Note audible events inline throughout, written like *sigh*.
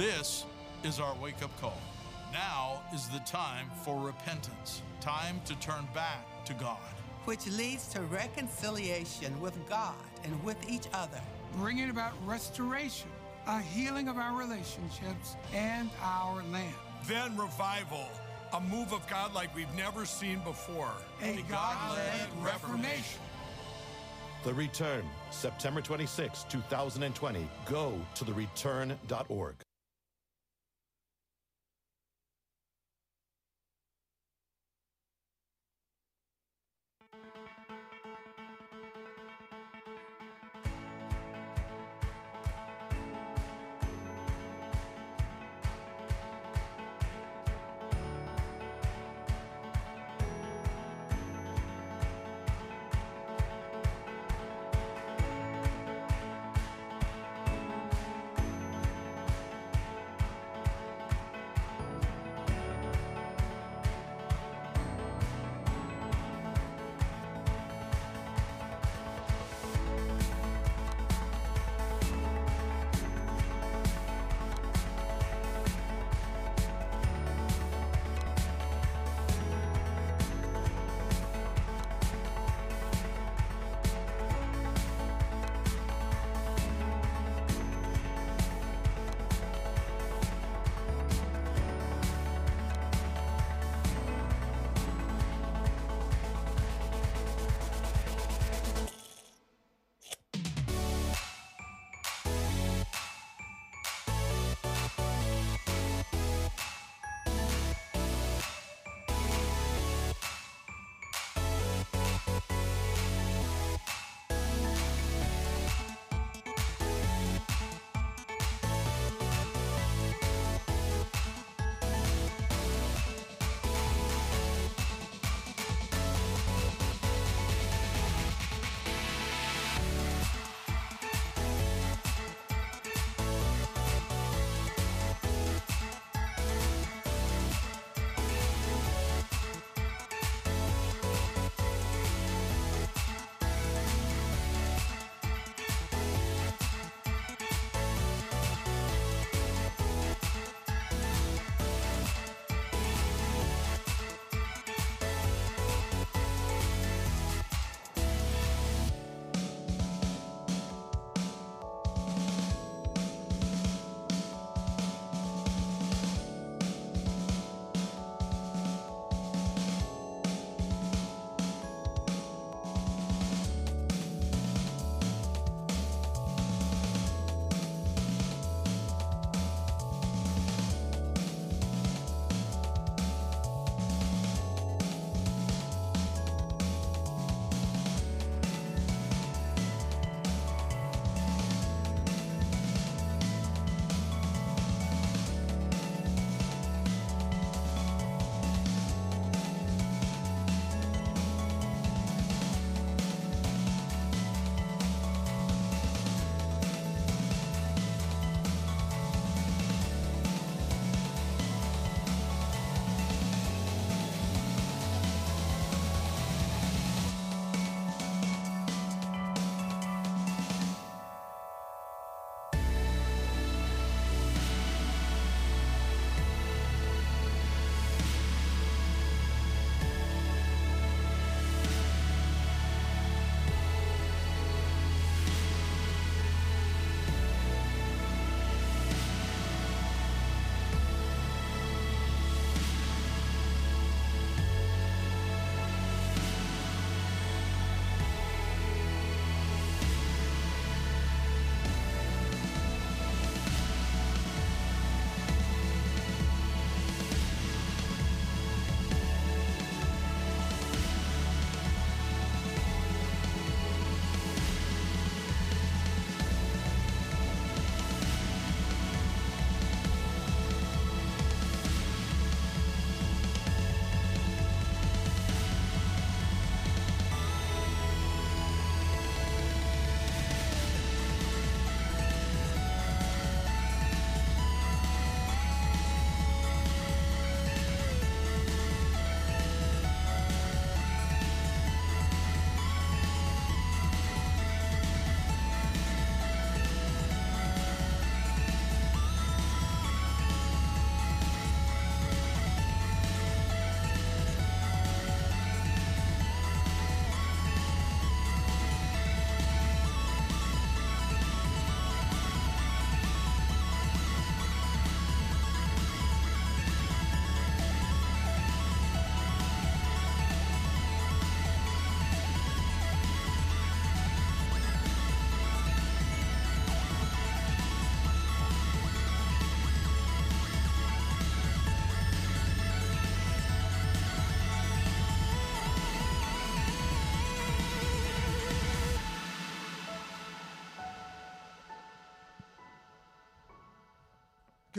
This is our wake up call. Now is the time for repentance, time to turn back to God. which leads to reconciliation with God and with each other. bringing about restoration, a healing of our relationships and our land. Then revival, a move of God like we've never seen before. A God led reformation. The Return, September 26, 2020. Go to thereturn.org.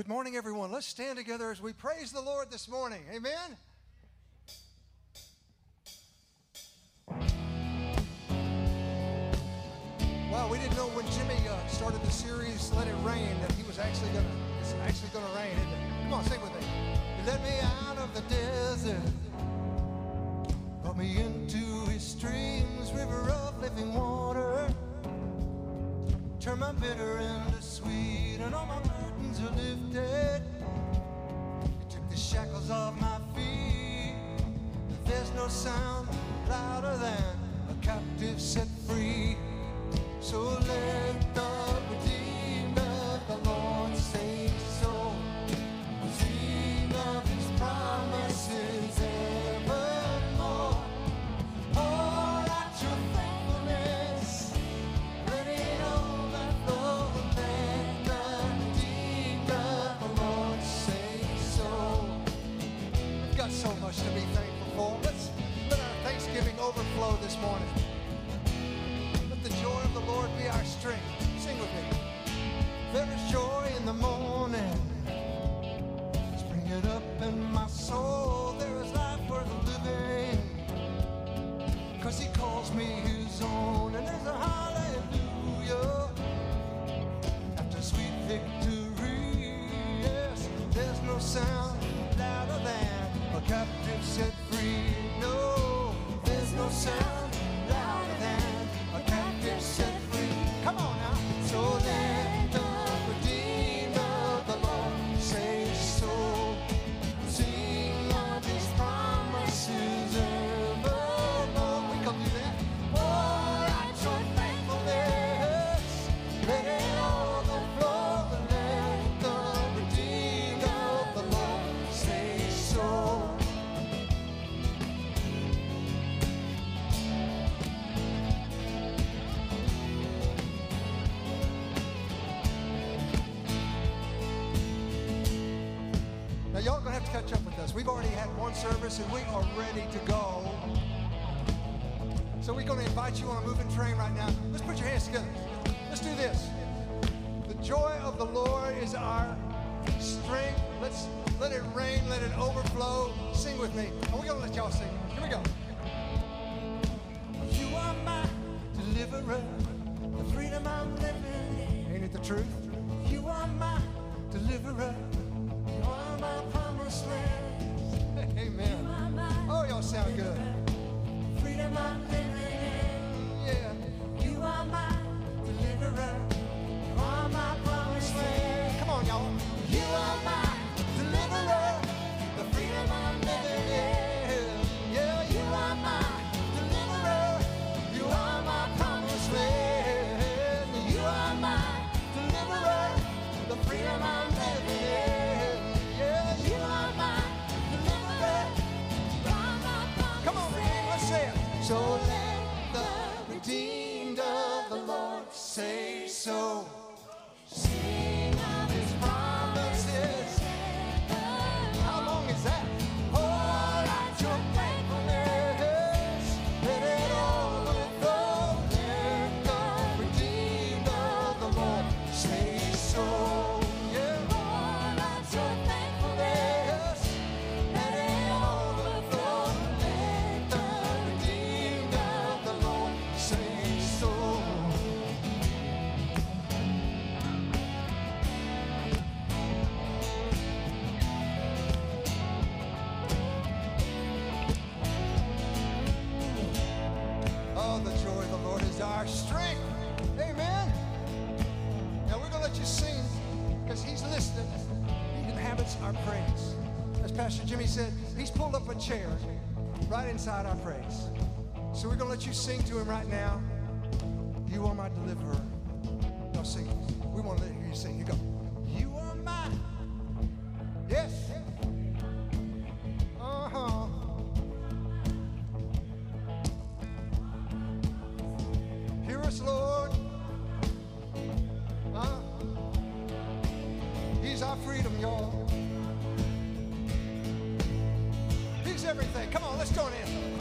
Good morning, everyone. Let's stand together as we praise the Lord this morning. Amen. We've already had one service and we are ready to go. So we're going to invite you on a moving train right now. Let's put your hands together. Let's do this. The joy of the Lord is our strength. Let's let it rain, let it overflow. Sing with me. And we're going to let y'all sing. Here we go. inside our praise. So we're going to let you sing to him right now. You are my deliverer. Y'all sing. We want to hear you sing. You go. You are my Yes. Uh-huh. Hear us, Lord. Huh? He's our freedom, y'all. everything. Come on, let's join in.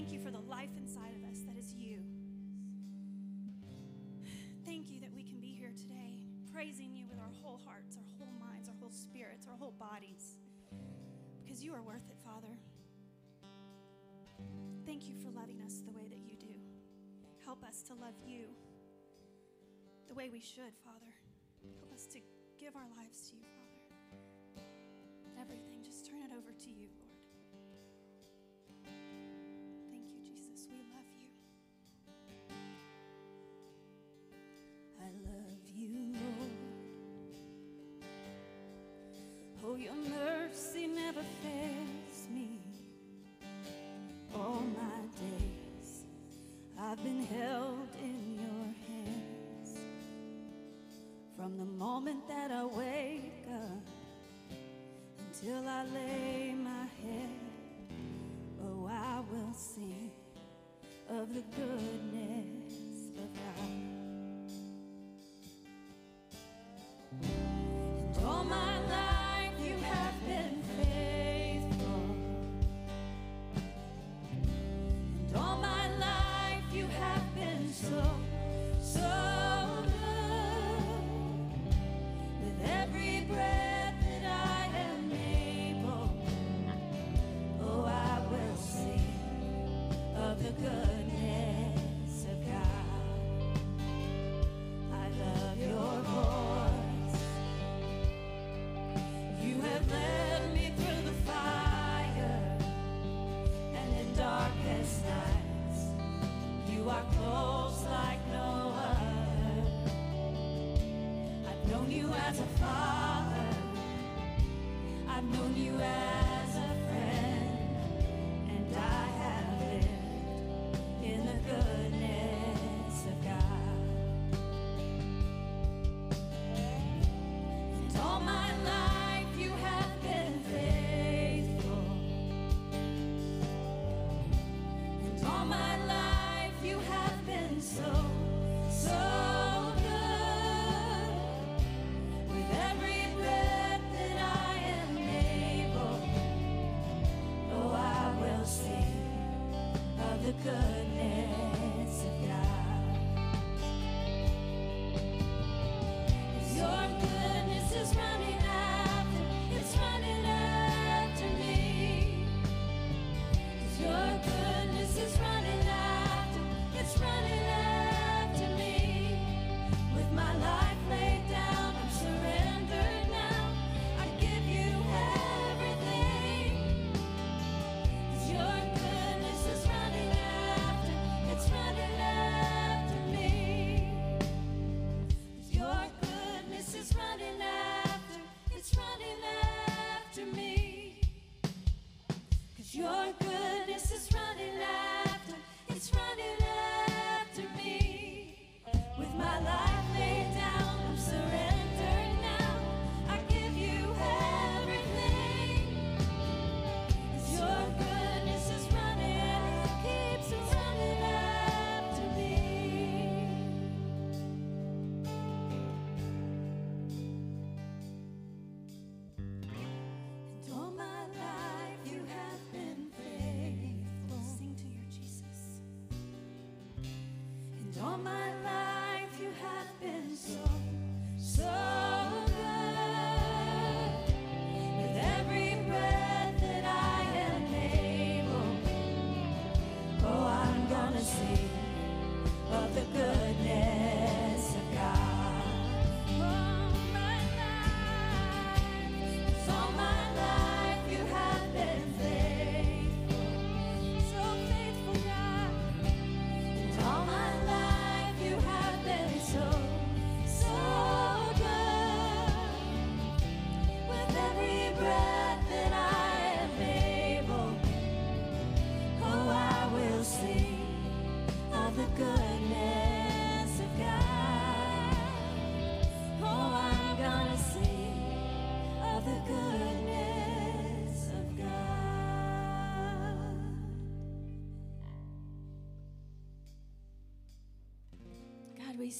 Thank you for the life inside of us that is you. Thank you that we can be here today praising you with our whole hearts, our whole minds, our whole spirits, our whole bodies, because you are worth it, Father. Thank you for loving us the way that you do. Help us to love you the way we should, Father. Help us to give our lives to you, Father. Everything, just turn it over to you.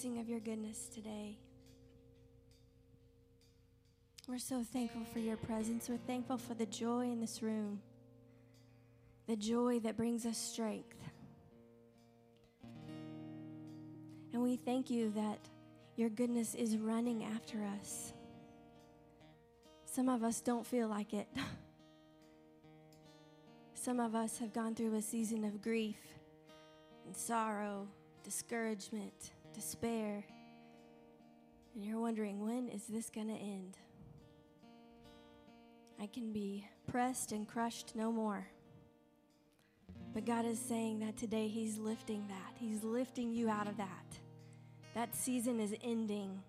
of your goodness today. We're so thankful for your presence. We're thankful for the joy in this room, the joy that brings us strength. And we thank you that your goodness is running after us. Some of us don't feel like it. *laughs* Some of us have gone through a season of grief and sorrow, discouragement despair. And you're wondering, when is this going to end? I can be pressed and crushed no more. But God is saying that today He's lifting that. He's lifting you out of that. That season is ending.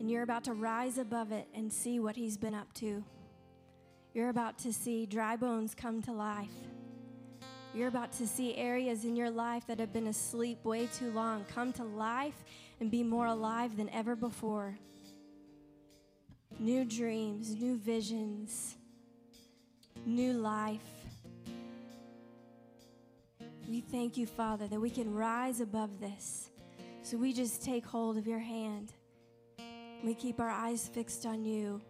And you're about to rise above it and see what He's been up to. You're about to see dry bones come to life. You're about to see areas in your life that have been asleep way too long come to life and be more alive than ever before. New dreams, new visions, new life. We thank you, Father, that we can rise above this. So we just take hold of your hand. We keep our eyes fixed on you.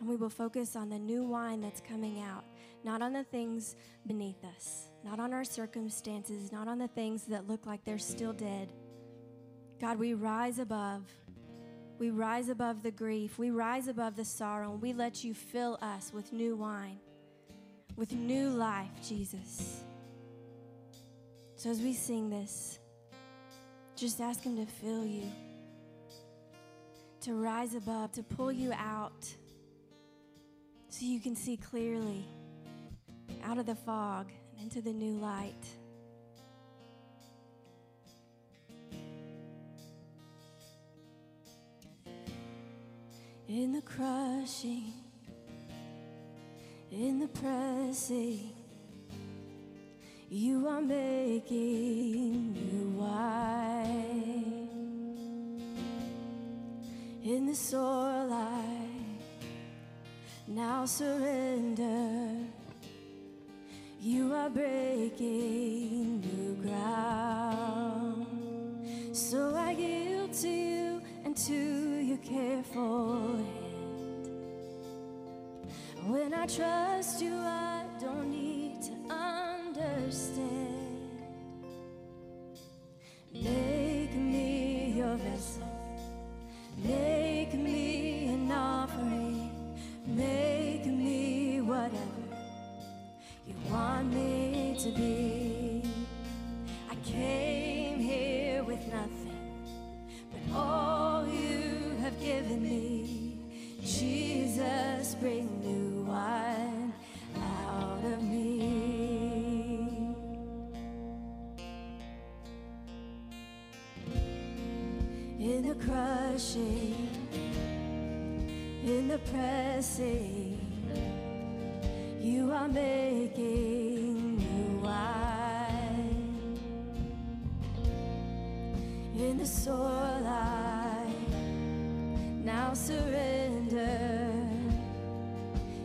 And we will focus on the new wine that's coming out, not on the things beneath us, not on our circumstances, not on the things that look like they're still dead. God, we rise above. We rise above the grief. We rise above the sorrow. And we let you fill us with new wine, with new life, Jesus. So as we sing this, just ask Him to fill you, to rise above, to pull you out so you can see clearly out of the fog and into the new light. In the crushing, in the pressing, you are making new wine. In the sore light, now surrender. You are breaking new ground. So I yield to you and to your careful hand. When I trust you, I don't need to understand. Make me your vessel. Make me an offering. Make want me to be. I came here with nothing, but all you have given me. Jesus, bring new wine out of me. In the crushing, in the pressing, you are making new wine. In the soil light, now surrender.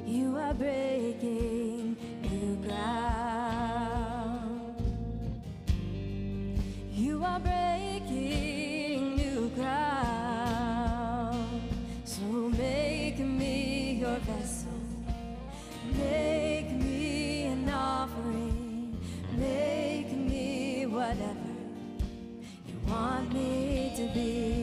You are breaking new ground. You are breaking to be.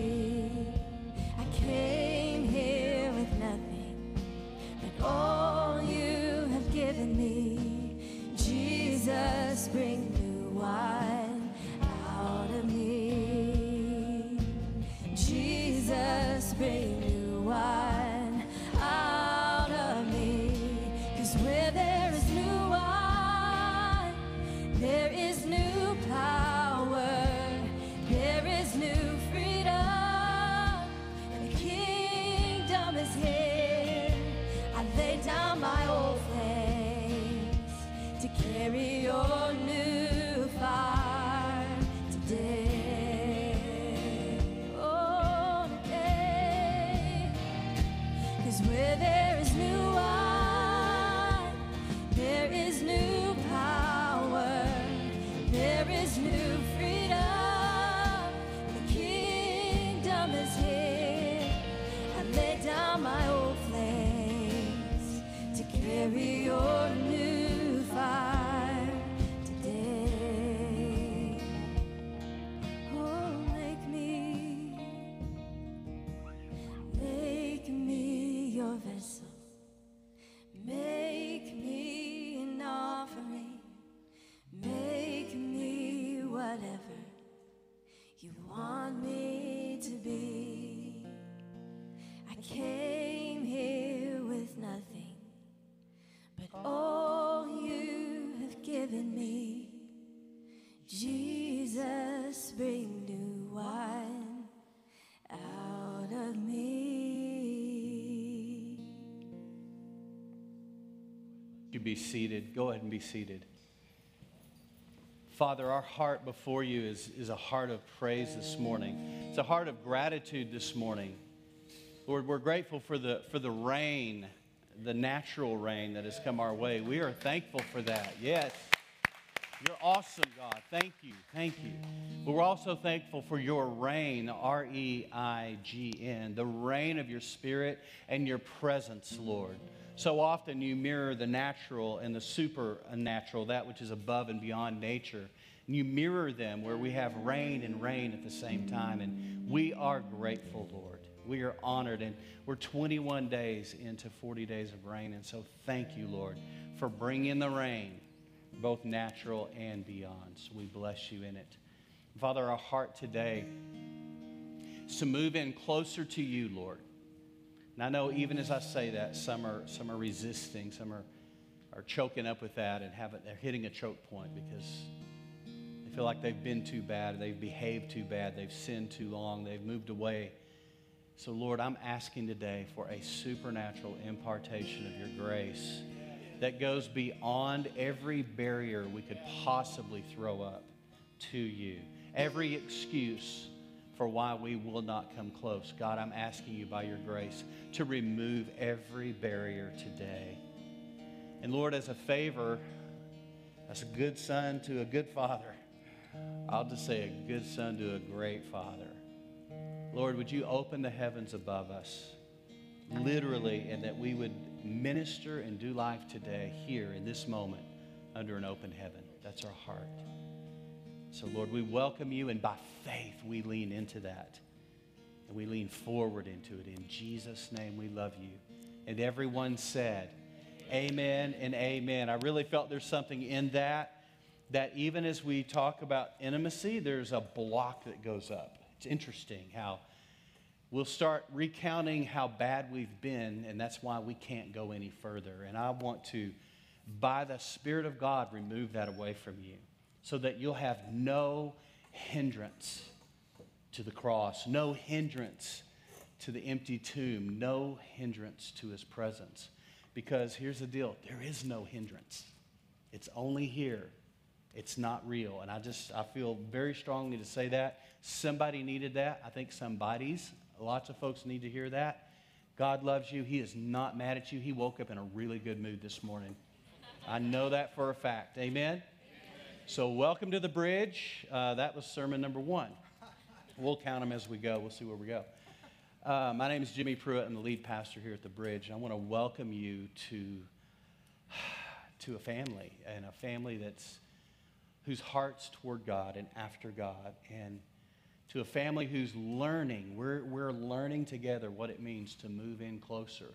Be seated. Go ahead and be seated. Father, our heart before you is, is a heart of praise this morning. It's a heart of gratitude this morning. Lord, we're grateful for the, for the rain, the natural rain that has come our way. We are thankful for that. Yes. You're awesome, God. Thank you. Thank you. But we're also thankful for your reign, R E I G N, the reign of your spirit and your presence, Lord. So often you mirror the natural and the supernatural, that which is above and beyond nature. And you mirror them where we have rain and reign at the same time. And we are grateful, Lord. We are honored. And we're 21 days into 40 days of reign. And so thank you, Lord, for bringing the rain, both natural and beyond. So we bless you in it. Father, our heart today is to move in closer to you, Lord. And I know even as I say that, some are, some are resisting, some are, are choking up with that and haven't, they're hitting a choke point because they feel like they've been too bad, they've behaved too bad, they've sinned too long, they've moved away. So, Lord, I'm asking today for a supernatural impartation of your grace that goes beyond every barrier we could possibly throw up to you, every excuse for why we will not come close. God, I'm asking you by your grace to remove every barrier today. And Lord, as a favor, as a good son to a good father, I'll just say a good son to a great father. Lord, would you open the heavens above us, literally, and that we would minister and do life today, here in this moment, under an open heaven. That's our heart. So, Lord, we welcome you, and by faith, we lean into that. And we lean forward into it. In Jesus' name, we love you. And everyone said, Amen and amen. I really felt there's something in that, that even as we talk about intimacy, there's a block that goes up. It's interesting how we'll start recounting how bad we've been, and that's why we can't go any further. And I want to, by the Spirit of God, remove that away from you so that you'll have no hindrance to the cross, no hindrance to the empty tomb, no hindrance to his presence. Because here's the deal there is no hindrance, it's only here. It's not real. And I just, I feel very strongly to say that. Somebody needed that. I think somebody's, lots of folks need to hear that. God loves you. He is not mad at you. He woke up in a really good mood this morning. I know that for a fact. Amen? So, welcome to the bridge. Uh, that was sermon number one. We'll count them as we go. We'll see where we go. Uh, my name is Jimmy Pruitt. I'm the lead pastor here at the bridge. And I want to welcome you to, to a family, and a family that's whose heart's toward God and after God, and to a family who's learning. We're, we're learning together what it means to move in closer.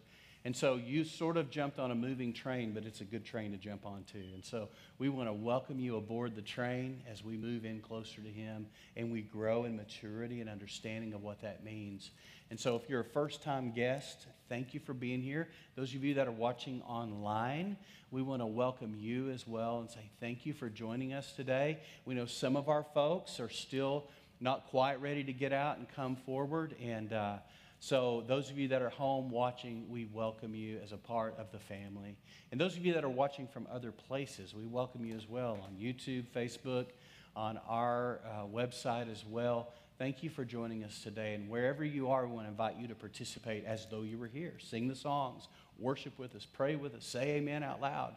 And so you sort of jumped on a moving train, but it's a good train to jump on too. And so we want to welcome you aboard the train as we move in closer to Him and we grow in maturity and understanding of what that means. And so if you're a first time guest, thank you for being here. Those of you that are watching online, we want to welcome you as well and say thank you for joining us today. We know some of our folks are still not quite ready to get out and come forward. And, uh, so, those of you that are home watching, we welcome you as a part of the family. And those of you that are watching from other places, we welcome you as well on YouTube, Facebook, on our uh, website as well. Thank you for joining us today. And wherever you are, we want to invite you to participate as though you were here. Sing the songs, worship with us, pray with us, say amen out loud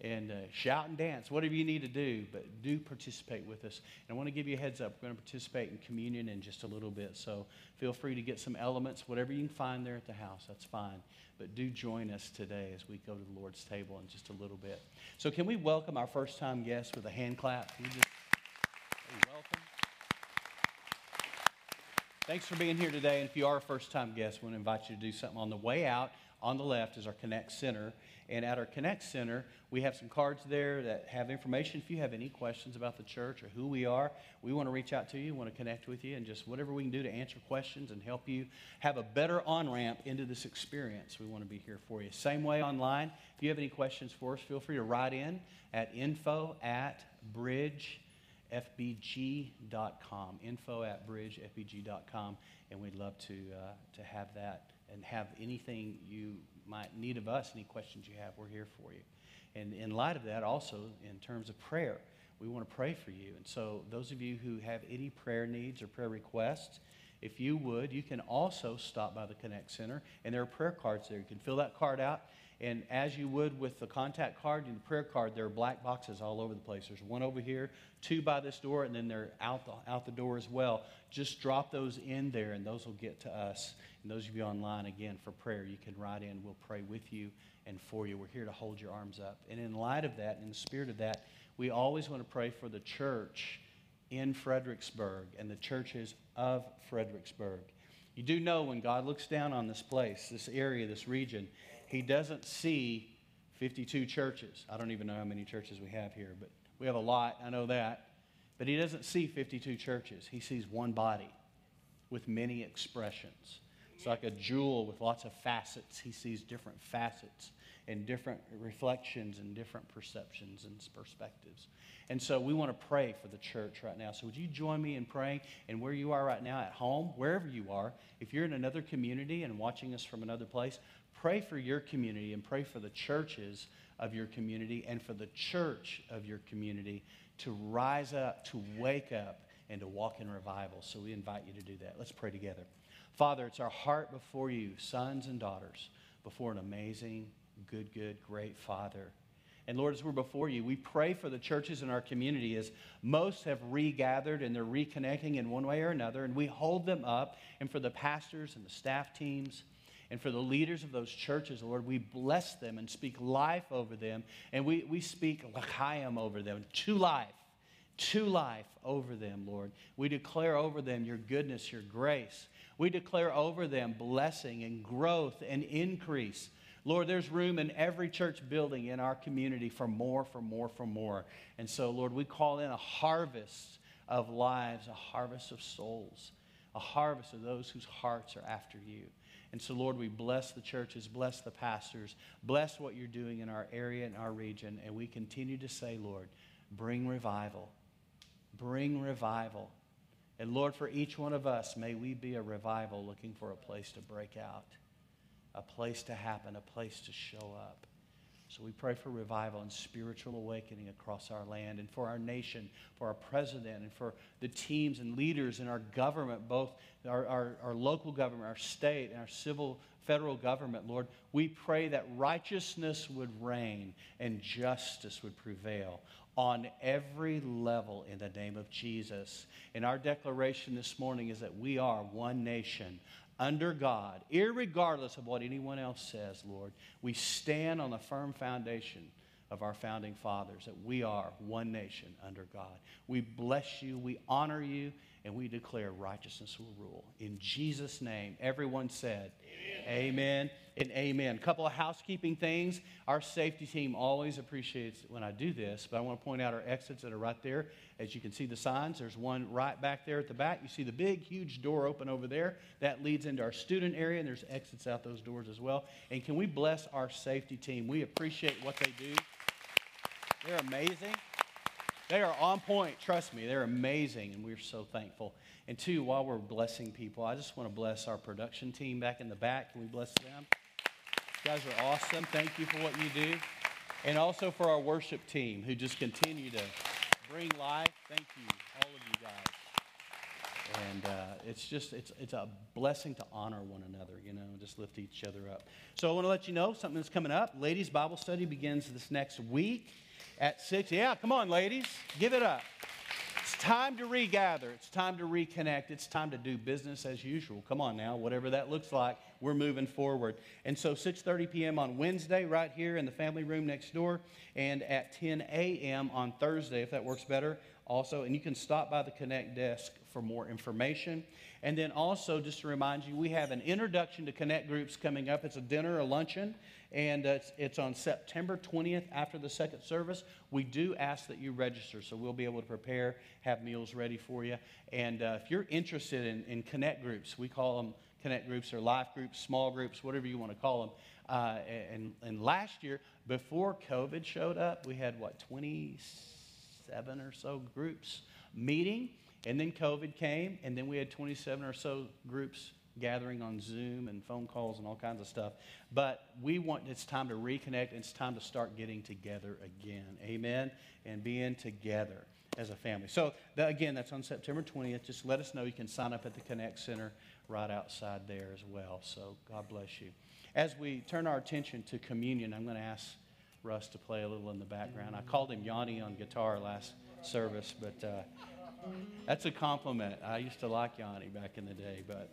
and uh, shout and dance, whatever you need to do, but do participate with us. And I want to give you a heads up. We're going to participate in communion in just a little bit. So feel free to get some elements, whatever you can find there at the house, that's fine. But do join us today as we go to the Lord's table in just a little bit. So, can we welcome our first time guest with a hand clap? Just hey, welcome? Thanks for being here today. And if you are a first time guest, we want to invite you to do something on the way out on the left is our Connect Center. And at our Connect Center, we have some cards there that have information. If you have any questions about the church or who we are, we want to reach out to you, want to connect with you, and just whatever we can do to answer questions and help you have a better on ramp into this experience. We want to be here for you. Same way online. If you have any questions for us, feel free to write in at info at bridgefbg.com. Info at bridgefbg.com. And we'd love to, uh, to have that and have anything you might need of us, any questions you have, we're here for you. And in light of that, also in terms of prayer, we want to pray for you. And so, those of you who have any prayer needs or prayer requests, if you would, you can also stop by the Connect Center, and there are prayer cards there. You can fill that card out, and as you would with the contact card and the prayer card, there are black boxes all over the place. There's one over here, two by this door, and then they're out the, out the door as well. Just drop those in there, and those will get to us. And those of you online, again, for prayer, you can write in. We'll pray with you and for you. We're here to hold your arms up. And in light of that, in the spirit of that, we always want to pray for the church in Fredericksburg and the churches of Fredericksburg. You do know when God looks down on this place, this area, this region, He doesn't see 52 churches. I don't even know how many churches we have here, but we have a lot. I know that. But He doesn't see 52 churches, He sees one body with many expressions. It's like a jewel with lots of facets. He sees different facets and different reflections and different perceptions and perspectives. And so we want to pray for the church right now. So would you join me in praying? And where you are right now, at home, wherever you are, if you're in another community and watching us from another place, pray for your community and pray for the churches of your community and for the church of your community to rise up, to wake up, and to walk in revival. So we invite you to do that. Let's pray together. Father, it's our heart before you, sons and daughters, before an amazing, good, good, great Father. And Lord, as we're before you, we pray for the churches in our community as most have regathered and they're reconnecting in one way or another. And we hold them up. And for the pastors and the staff teams and for the leaders of those churches, Lord, we bless them and speak life over them. And we, we speak l'chaim over them, to life, to life over them, Lord. We declare over them your goodness, your grace. We declare over them blessing and growth and increase. Lord, there's room in every church building in our community for more, for more, for more. And so, Lord, we call in a harvest of lives, a harvest of souls, a harvest of those whose hearts are after you. And so, Lord, we bless the churches, bless the pastors, bless what you're doing in our area and our region. And we continue to say, Lord, bring revival. Bring revival. And Lord, for each one of us, may we be a revival looking for a place to break out, a place to happen, a place to show up. So we pray for revival and spiritual awakening across our land and for our nation, for our president, and for the teams and leaders in our government, both our, our, our, local government, our state, and our civil federal government, Lord. We pray that righteousness would reign and justice would prevail on every level in the name of Jesus. And our declaration this morning is that we are one nation under God, regardless of what anyone else says, Lord. We stand on the firm foundation of our founding fathers that we are one nation under God. We bless you, we honor you, and we declare righteousness will rule. In Jesus' name, everyone said, Amen, amen and amen. A couple of housekeeping things. Our safety team always appreciates when I do this, but I want to point out our exits that are right there. As you can see the signs, there's one right back there at the back. You see the big, huge door open over there. That leads into our student area, and there's exits out those doors as well. And can we bless our safety team? We appreciate what they do. They're amazing. They are on point. Trust me, they're amazing, and we're so thankful. And two, while we're blessing people, I just want to bless our production team back in the back. Can we bless them? Guys are awesome. Thank you for what you do. And also for our worship team who just continue to bring life. Thank you, all of you guys. And uh, it's just, it's, it's a blessing to honor one another, you know, just lift each other up. So I want to let you know something that's coming up. Ladies' Bible study begins this next week at 6. Yeah, come on, ladies, give it up. It's time to regather. It's time to reconnect. It's time to do business as usual. Come on now, whatever that looks like, we're moving forward. And so 6:30 p.m. on Wednesday right here in the family room next door and at 10 a.m. on Thursday if that works better also. And you can stop by the Connect desk for more information. And then also, just to remind you, we have an introduction to Connect groups coming up. It's a dinner, a luncheon, and it's, it's on September 20th after the second service. We do ask that you register, so we'll be able to prepare, have meals ready for you. And uh, if you're interested in, in Connect groups, we call them Connect groups or life groups, small groups, whatever you want to call them. Uh, and, and last year, before COVID showed up, we had what, 27 or so groups meeting. And then COVID came, and then we had 27 or so groups gathering on Zoom and phone calls and all kinds of stuff. But we want, it's time to reconnect, it's time to start getting together again. Amen? And being together as a family. So, that, again, that's on September 20th. Just let us know. You can sign up at the Connect Center right outside there as well. So, God bless you. As we turn our attention to communion, I'm going to ask Russ to play a little in the background. I called him Yanni on guitar last service, but. Uh, that's a compliment. I used to like Yanni back in the day, but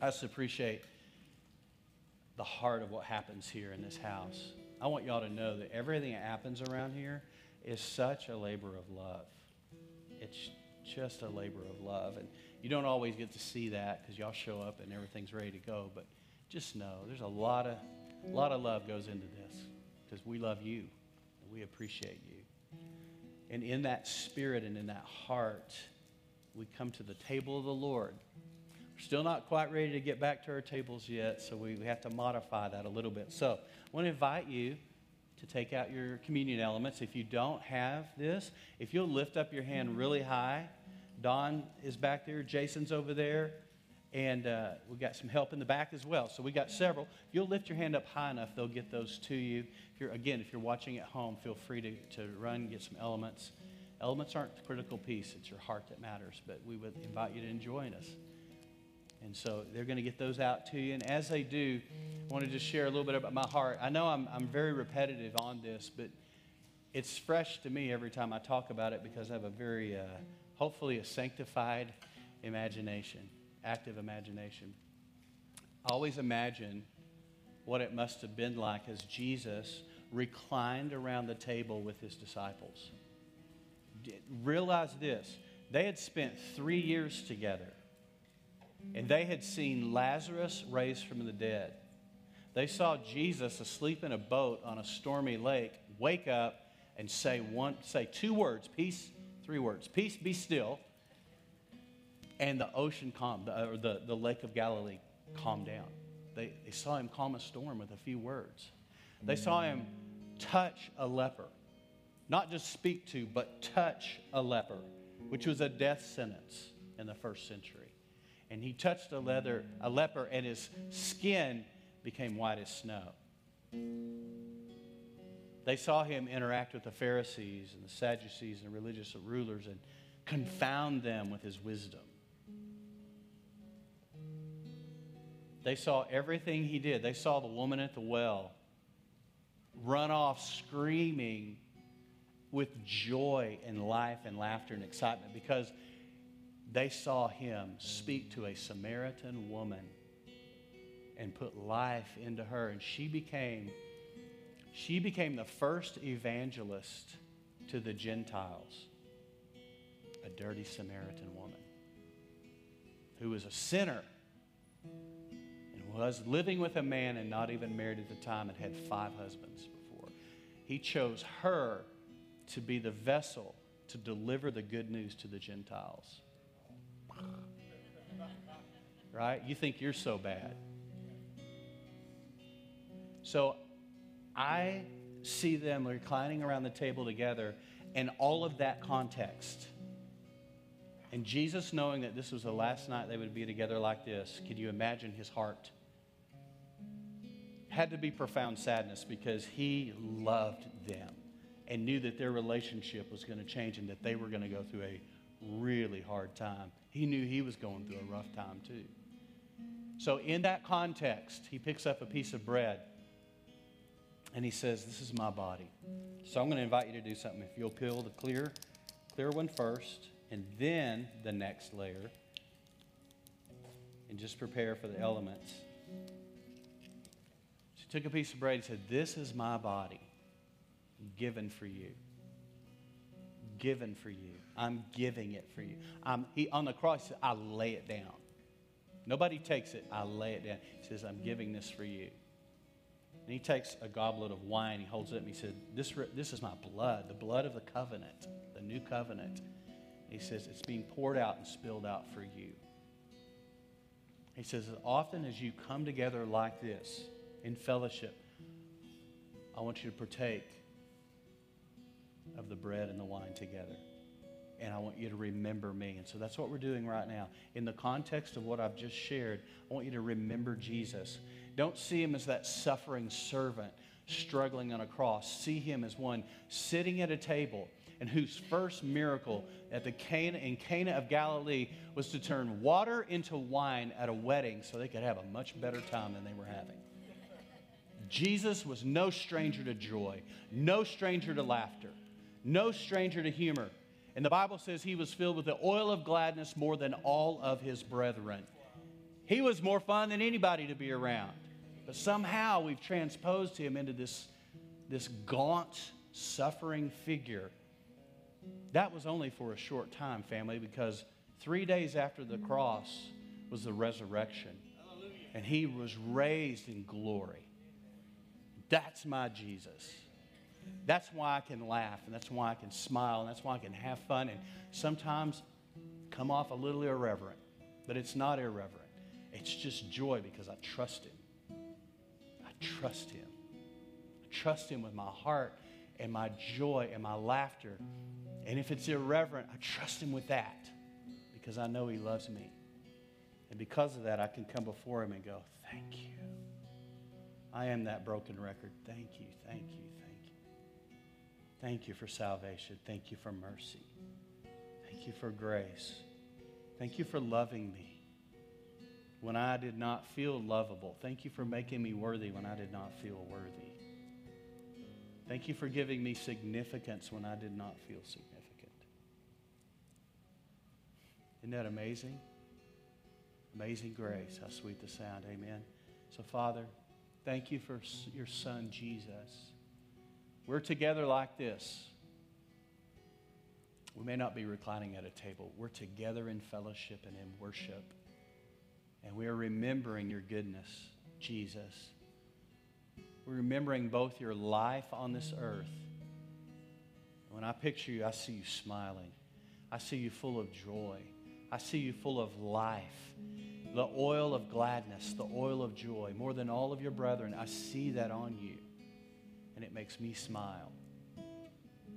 I just appreciate the heart of what happens here in this house. I want y'all to know that everything that happens around here is such a labor of love. It's just a labor of love. And you don't always get to see that because y'all show up and everything's ready to go. But just know there's a lot of, a lot of love goes into this because we love you and we appreciate you. And in that spirit and in that heart, we come to the table of the Lord. We're still not quite ready to get back to our tables yet, so we have to modify that a little bit. So I want to invite you to take out your communion elements. If you don't have this, if you'll lift up your hand really high, Don is back there, Jason's over there, and uh, we got some help in the back as well. So we got several. If you'll lift your hand up high enough, they'll get those to you. If you're again, if you're watching at home, feel free to, to run, get some elements. Elements aren't the critical piece, it's your heart that matters, but we would invite you to join us. And so they're going to get those out to you. And as they do, I want to just share a little bit about my heart. I know I'm, I'm very repetitive on this, but it's fresh to me every time I talk about it because I have a very, uh, hopefully, a sanctified imagination, active imagination. Always imagine what it must have been like as Jesus reclined around the table with his disciples. Realize this they had spent three years together, and they had seen Lazarus raised from the dead. They saw Jesus asleep in a boat on a stormy lake wake up and say one say two words peace three words peace be still and the ocean calmed or the, the lake of galilee calmed down they, they saw him calm a storm with a few words. They saw him touch a leper. Not just speak to, but touch a leper, which was a death sentence in the first century. And he touched a, leather, a leper, and his skin became white as snow. They saw him interact with the Pharisees and the Sadducees and the religious rulers and confound them with his wisdom. They saw everything he did. They saw the woman at the well run off screaming with joy and life and laughter and excitement because they saw him speak to a Samaritan woman and put life into her and she became she became the first evangelist to the Gentiles a dirty Samaritan woman who was a sinner and was living with a man and not even married at the time and had five husbands before. He chose her to be the vessel to deliver the good news to the Gentiles. Right? You think you're so bad. So I see them reclining around the table together and all of that context. And Jesus, knowing that this was the last night they would be together like this, could you imagine his heart? had to be profound sadness because he loved them and knew that their relationship was going to change and that they were going to go through a really hard time. He knew he was going through a rough time too. So, in that context, he picks up a piece of bread and he says, This is my body. So, I'm going to invite you to do something. If you'll peel the clear, clear one first, and then the next layer, and just prepare for the elements She took a piece of bread and said, This is my body given for you. given for you. I'm giving it for you. I'm, he, on the cross, I lay it down. Nobody takes it, I lay it down. He says, I'm giving this for you. And he takes a goblet of wine, he holds it up, and he said, This, this is my blood, the blood of the covenant, the new covenant. He says, It's being poured out and spilled out for you. He says, As often as you come together like this in fellowship, I want you to partake of the bread and the wine together. And I want you to remember me. And so that's what we're doing right now. In the context of what I've just shared, I want you to remember Jesus. Don't see him as that suffering servant struggling on a cross. See him as one sitting at a table and whose first miracle at the Cana in Cana of Galilee was to turn water into wine at a wedding so they could have a much better time than they were having. Jesus was no stranger to joy, no stranger to laughter, no stranger to humor. And the Bible says he was filled with the oil of gladness more than all of his brethren. He was more fun than anybody to be around. But somehow we've transposed him into this, this gaunt, suffering figure. That was only for a short time, family, because three days after the cross was the resurrection. And he was raised in glory. That's my Jesus. That's why I can laugh, and that's why I can smile, and that's why I can have fun, and sometimes come off a little irreverent. But it's not irreverent, it's just joy because I trust Him trust Him. I trust Him with my heart and my joy and my laughter. And if it's irreverent, I trust Him with that because I know He loves me. And because of that, I can come before Him and go, Thank you. I am that broken record. Thank you, thank you, thank you. Thank you for salvation. Thank you for mercy. Thank you for grace. Thank you for loving me when I did not feel lovable. Thank you for making me worthy when I did not feel worthy. Thank you for giving me significance when I did not feel significant. Isn't that amazing? Amazing grace. How sweet the sound. Amen. So, Father, thank you for your Son, Jesus. We're together like this. We may not be reclining at a table. We're together in fellowship and in worship. And we are remembering your goodness, Jesus. We're remembering both your life on this earth. When I picture you, I see you smiling. I see you full of joy. I see you full of life. The oil of gladness, the oil of joy, more than all of your brethren. I see that on you. And it makes me smile.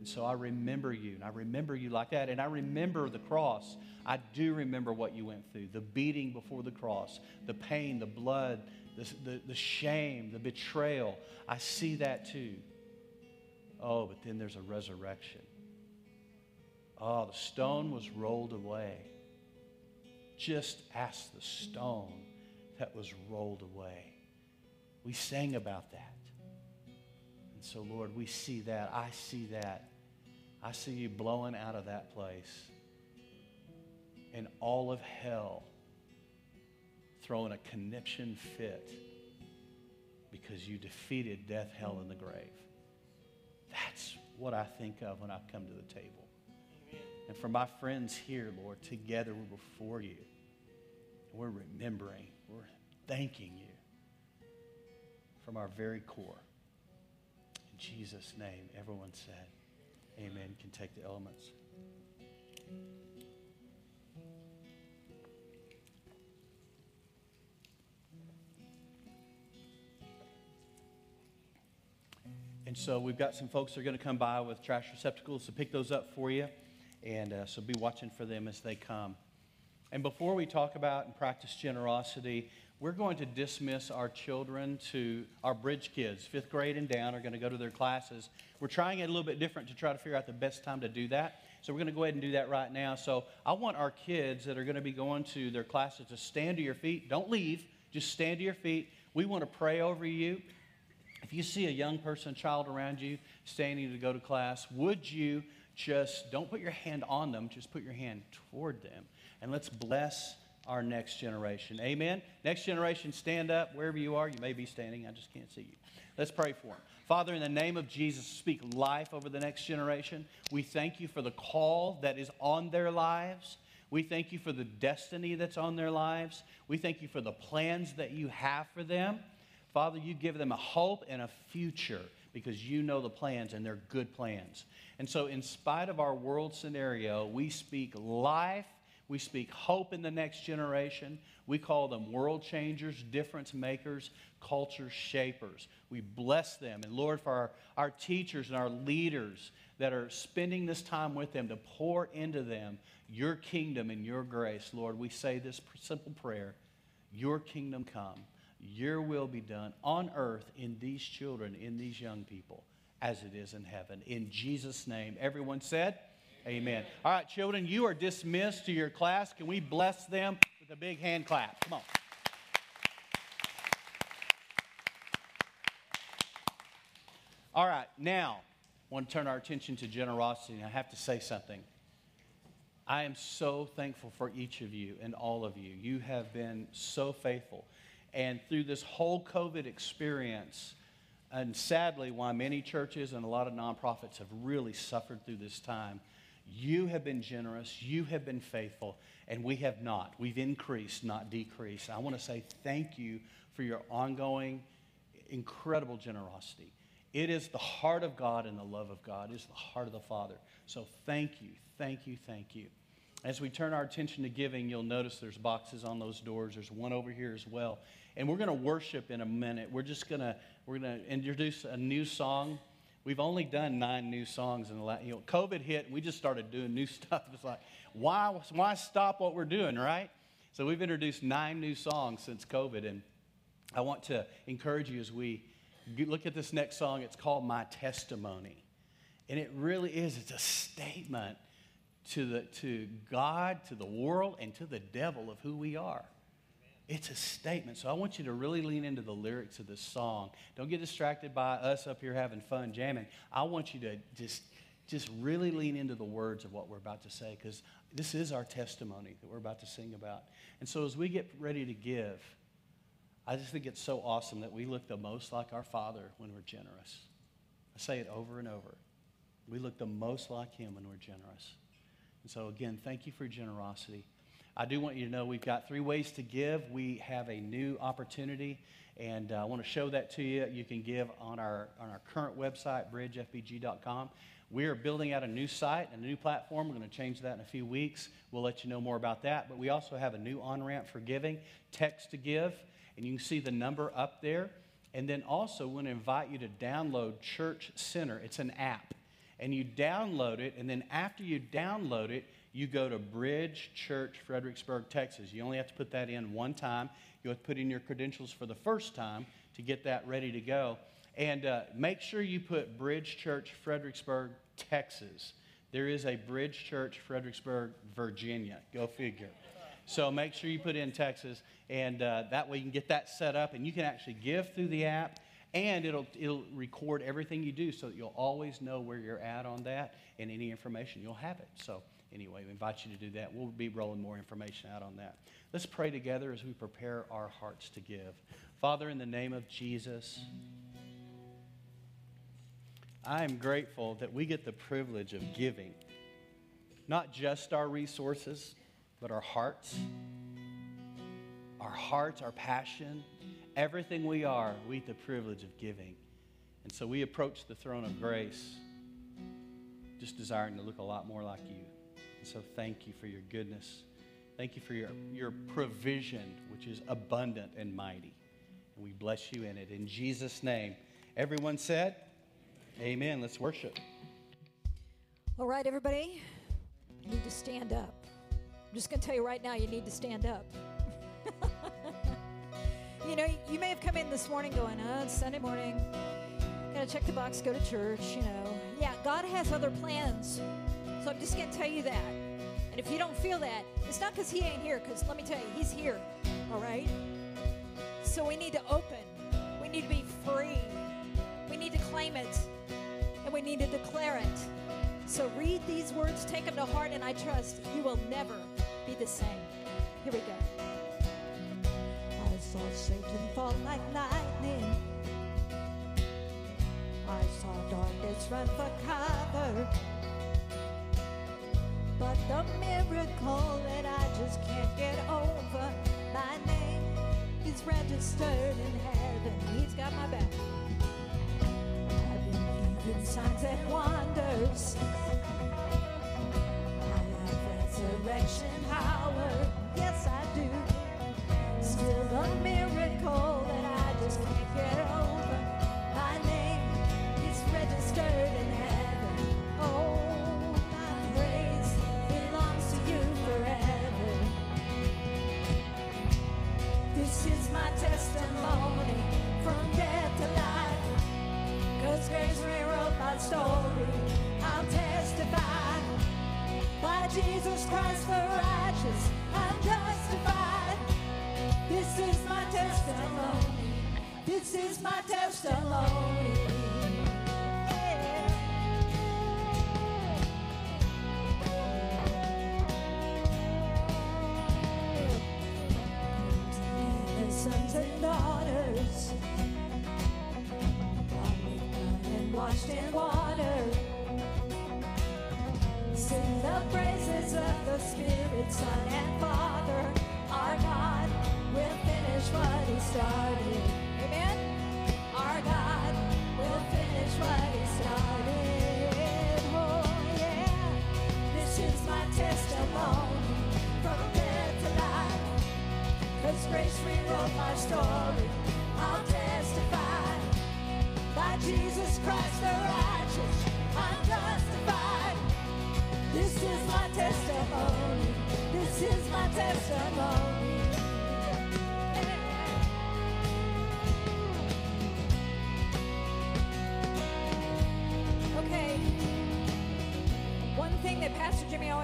And so I remember you, and I remember you like that. And I remember the cross. I do remember what you went through the beating before the cross, the pain, the blood, the, the, the shame, the betrayal. I see that too. Oh, but then there's a resurrection. Oh, the stone was rolled away. Just ask the stone that was rolled away. We sang about that. And so, Lord, we see that. I see that. I see you blowing out of that place. And all of hell throwing a conniption fit because you defeated death, hell, and the grave. That's what I think of when I come to the table. Amen. And for my friends here, Lord, together we're before you. We're remembering, we're thanking you from our very core. In Jesus' name, everyone said. Amen. can take the elements. And so we've got some folks that are going to come by with trash receptacles to pick those up for you. And uh, so be watching for them as they come. And before we talk about and practice generosity, we're going to dismiss our children to our bridge kids. Fifth grade and down are going to go to their classes. We're trying it a little bit different to try to figure out the best time to do that. So we're going to go ahead and do that right now. So I want our kids that are going to be going to their classes to stand to your feet. Don't leave, just stand to your feet. We want to pray over you. If you see a young person, child around you standing to go to class, would you just don't put your hand on them, just put your hand toward them. And let's bless our next generation. Amen. Next generation, stand up wherever you are. You may be standing, I just can't see you. Let's pray for them. Father, in the name of Jesus, speak life over the next generation. We thank you for the call that is on their lives. We thank you for the destiny that's on their lives. We thank you for the plans that you have for them. Father, you give them a hope and a future because you know the plans and they're good plans. And so, in spite of our world scenario, we speak life, we speak hope in the next generation. We call them world changers, difference makers, culture shapers. We bless them. And Lord, for our, our teachers and our leaders that are spending this time with them to pour into them your kingdom and your grace, Lord, we say this simple prayer Your kingdom come, your will be done on earth in these children, in these young people, as it is in heaven. In Jesus' name. Everyone said, Amen. All right, children, you are dismissed to your class. Can we bless them with a big hand clap? Come on. All right, now, I want to turn our attention to generosity, and I have to say something. I am so thankful for each of you and all of you. You have been so faithful. And through this whole COVID experience, and sadly, why many churches and a lot of nonprofits have really suffered through this time, you have been generous, you have been faithful, and we have not. We've increased, not decreased. I want to say thank you for your ongoing, incredible generosity. It is the heart of God and the love of God. It is the heart of the Father. So thank you, thank you, thank you. As we turn our attention to giving, you'll notice there's boxes on those doors. There's one over here as well. And we're going to worship in a minute. We're just going to we're going to introduce a new song. We've only done nine new songs in the last, you know, COVID hit, and we just started doing new *laughs* stuff. It's like, why, why stop what we're doing, right? So we've introduced nine new songs since COVID, and I want to encourage you as we look at this next song. It's called My Testimony. And it really is, it's a statement to, the, to God, to the world, and to the devil of who we are. It's a statement. So I want you to really lean into the lyrics of this song. Don't get distracted by us up here having fun jamming. I want you to just just really lean into the words of what we're about to say because this is our testimony that we're about to sing about. And so as we get ready to give, I just think it's so awesome that we look the most like our Father when we're generous. I say it over and over. We look the most like Him when we're generous. And so, again, thank you for your generosity. I do want you to know we've got three ways to give. We have a new opportunity, and uh, I want to show that to you. You can give on our, on our current website, bridgefbg.com. We are building out a new site, and a new platform. We're going to change that in a few weeks. We'll let you know more about that. But we also have a new on ramp for giving, text to give, and you can see the number up there. And then also, we want to invite you to download Church Center. It's an app. And you download it, and then after you download it, you go to Bridge Church, Fredericksburg, Texas. You only have to put that in one time. You have to put in your credentials for the first time to get that ready to go. And uh, make sure you put Bridge Church, Fredericksburg, Texas. There is a Bridge Church, Fredericksburg, Virginia. Go figure. So make sure you put in Texas, and uh, that way you can get that set up, and you can actually give through the app, and it'll it'll record everything you do, so that you'll always know where you're at on that, and any information you'll have it. So anyway, we invite you to do that. We'll be rolling more information out on that. Let's pray together as we prepare our hearts to give. Father, in the name of Jesus, I am grateful that we get the privilege of giving not just our resources, but our hearts. Our hearts, our passion, everything we are, we get the privilege of giving. And so we approach the throne of grace just desiring to look a lot more like you. And so thank you for your goodness. Thank you for your, your provision, which is abundant and mighty. And we bless you in it. In Jesus' name. Everyone said, Amen. Let's worship. All right, everybody, you need to stand up. I'm just going to tell you right now, you need to stand up. *laughs* you know, you may have come in this morning going, oh, it's Sunday morning. Gotta check the box, go to church, you know. Yeah, God has other plans. So I'm just going to tell you that. And if you don't feel that, it's not because He ain't here, because let me tell you, He's here. All right? So we need to open. We need to be free. We need to claim it. And we need to declare it. So read these words, take them to heart, and I trust you will never be the same. Here we go. I saw Satan fall like lightning. I saw darkness run for cover. But the miracle that I just can't get over, my name is registered in heaven. He's got my back. I've been leaving signs and wonders. I have resurrection power. Yes,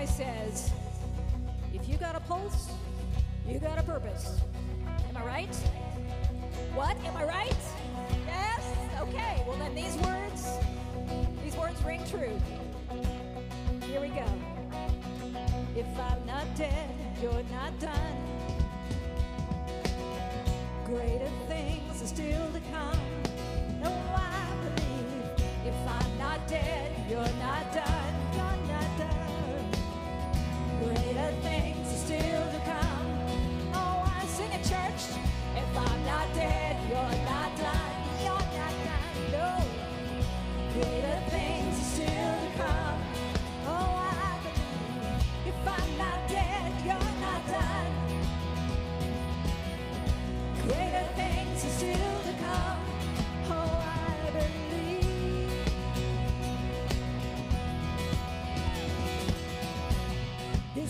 always says if you got a pulse, you got a purpose. Am I right? What? Am I right? Yes? Okay. Well, then these words, these words ring true. Here we go. If I'm not dead, you're not done. Greater things are still to come. No, I believe. If I'm not dead, you're not done. Greater things are still to come. Oh, I sing at church. If I'm not dead, you're not done.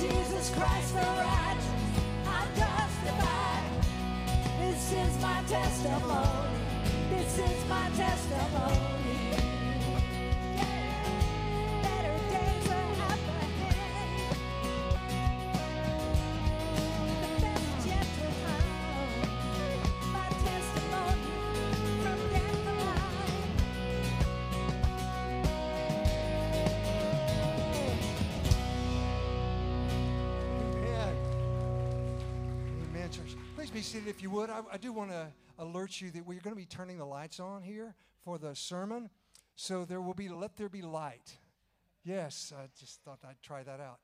Jesus Christ the righteous, I'm justified. This is my testimony. This is my testimony. Be seated if you would. I, I do want to alert you that we're going to be turning the lights on here for the sermon. So there will be, let there be light. Yes, I just thought I'd try that out.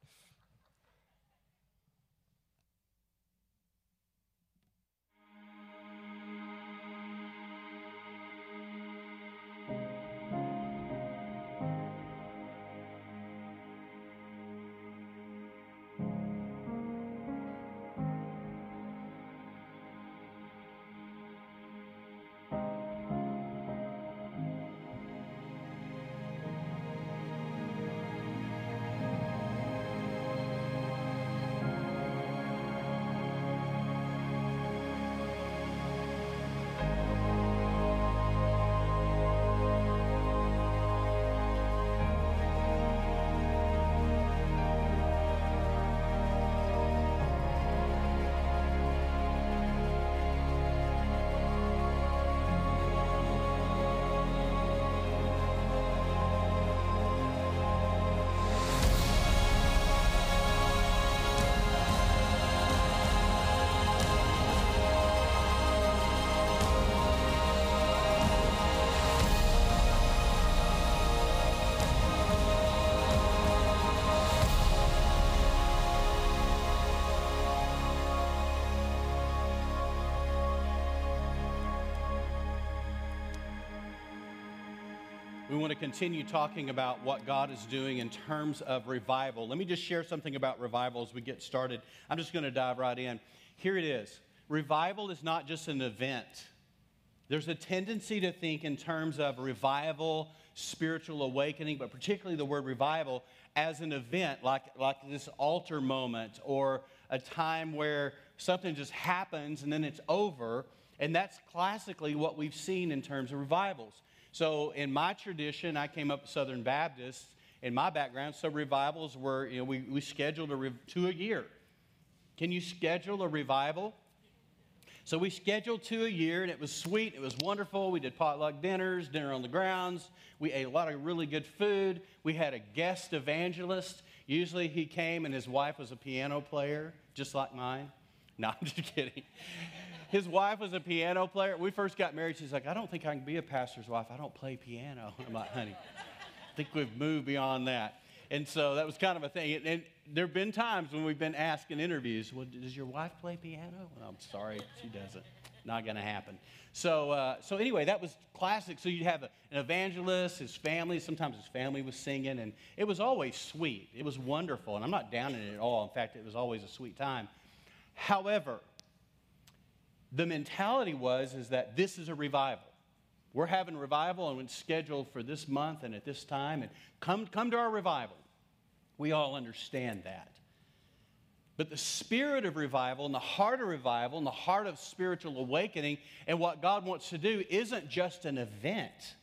We want to continue talking about what God is doing in terms of revival. Let me just share something about revival as we get started. I'm just going to dive right in. Here it is revival is not just an event. There's a tendency to think in terms of revival, spiritual awakening, but particularly the word revival as an event, like, like this altar moment or a time where something just happens and then it's over. And that's classically what we've seen in terms of revivals. So, in my tradition, I came up Southern Baptist in my background, so revivals were, you know, we, we scheduled a two a year. Can you schedule a revival? So we scheduled two a year, and it was sweet. It was wonderful. We did potluck dinners, dinner on the grounds. We ate a lot of really good food. We had a guest evangelist. Usually he came, and his wife was a piano player, just like mine. *laughs* No, I'm just kidding. His wife was a piano player. We first got married. She's like, I don't think I can be a pastor's wife. I don't play piano. *laughs* I'm like, honey, I think we've moved beyond that. And so that was kind of a thing. And, and there have been times when we've been asked in interviews, well, does your wife play piano? I'm sorry, she doesn't. Not going to happen. So, uh, so anyway, that was classic. So you'd have a, an evangelist, his family. Sometimes his family was singing, and it was always sweet. It was wonderful, and I'm not down in it at all. In fact, it was always a sweet time. However, the mentality was is that this is a revival. We're having revival, and it's scheduled for this month and at this time, and come, come to our revival. We all understand that. But the spirit of revival and the heart of revival and the heart of spiritual awakening and what God wants to do isn't just an event,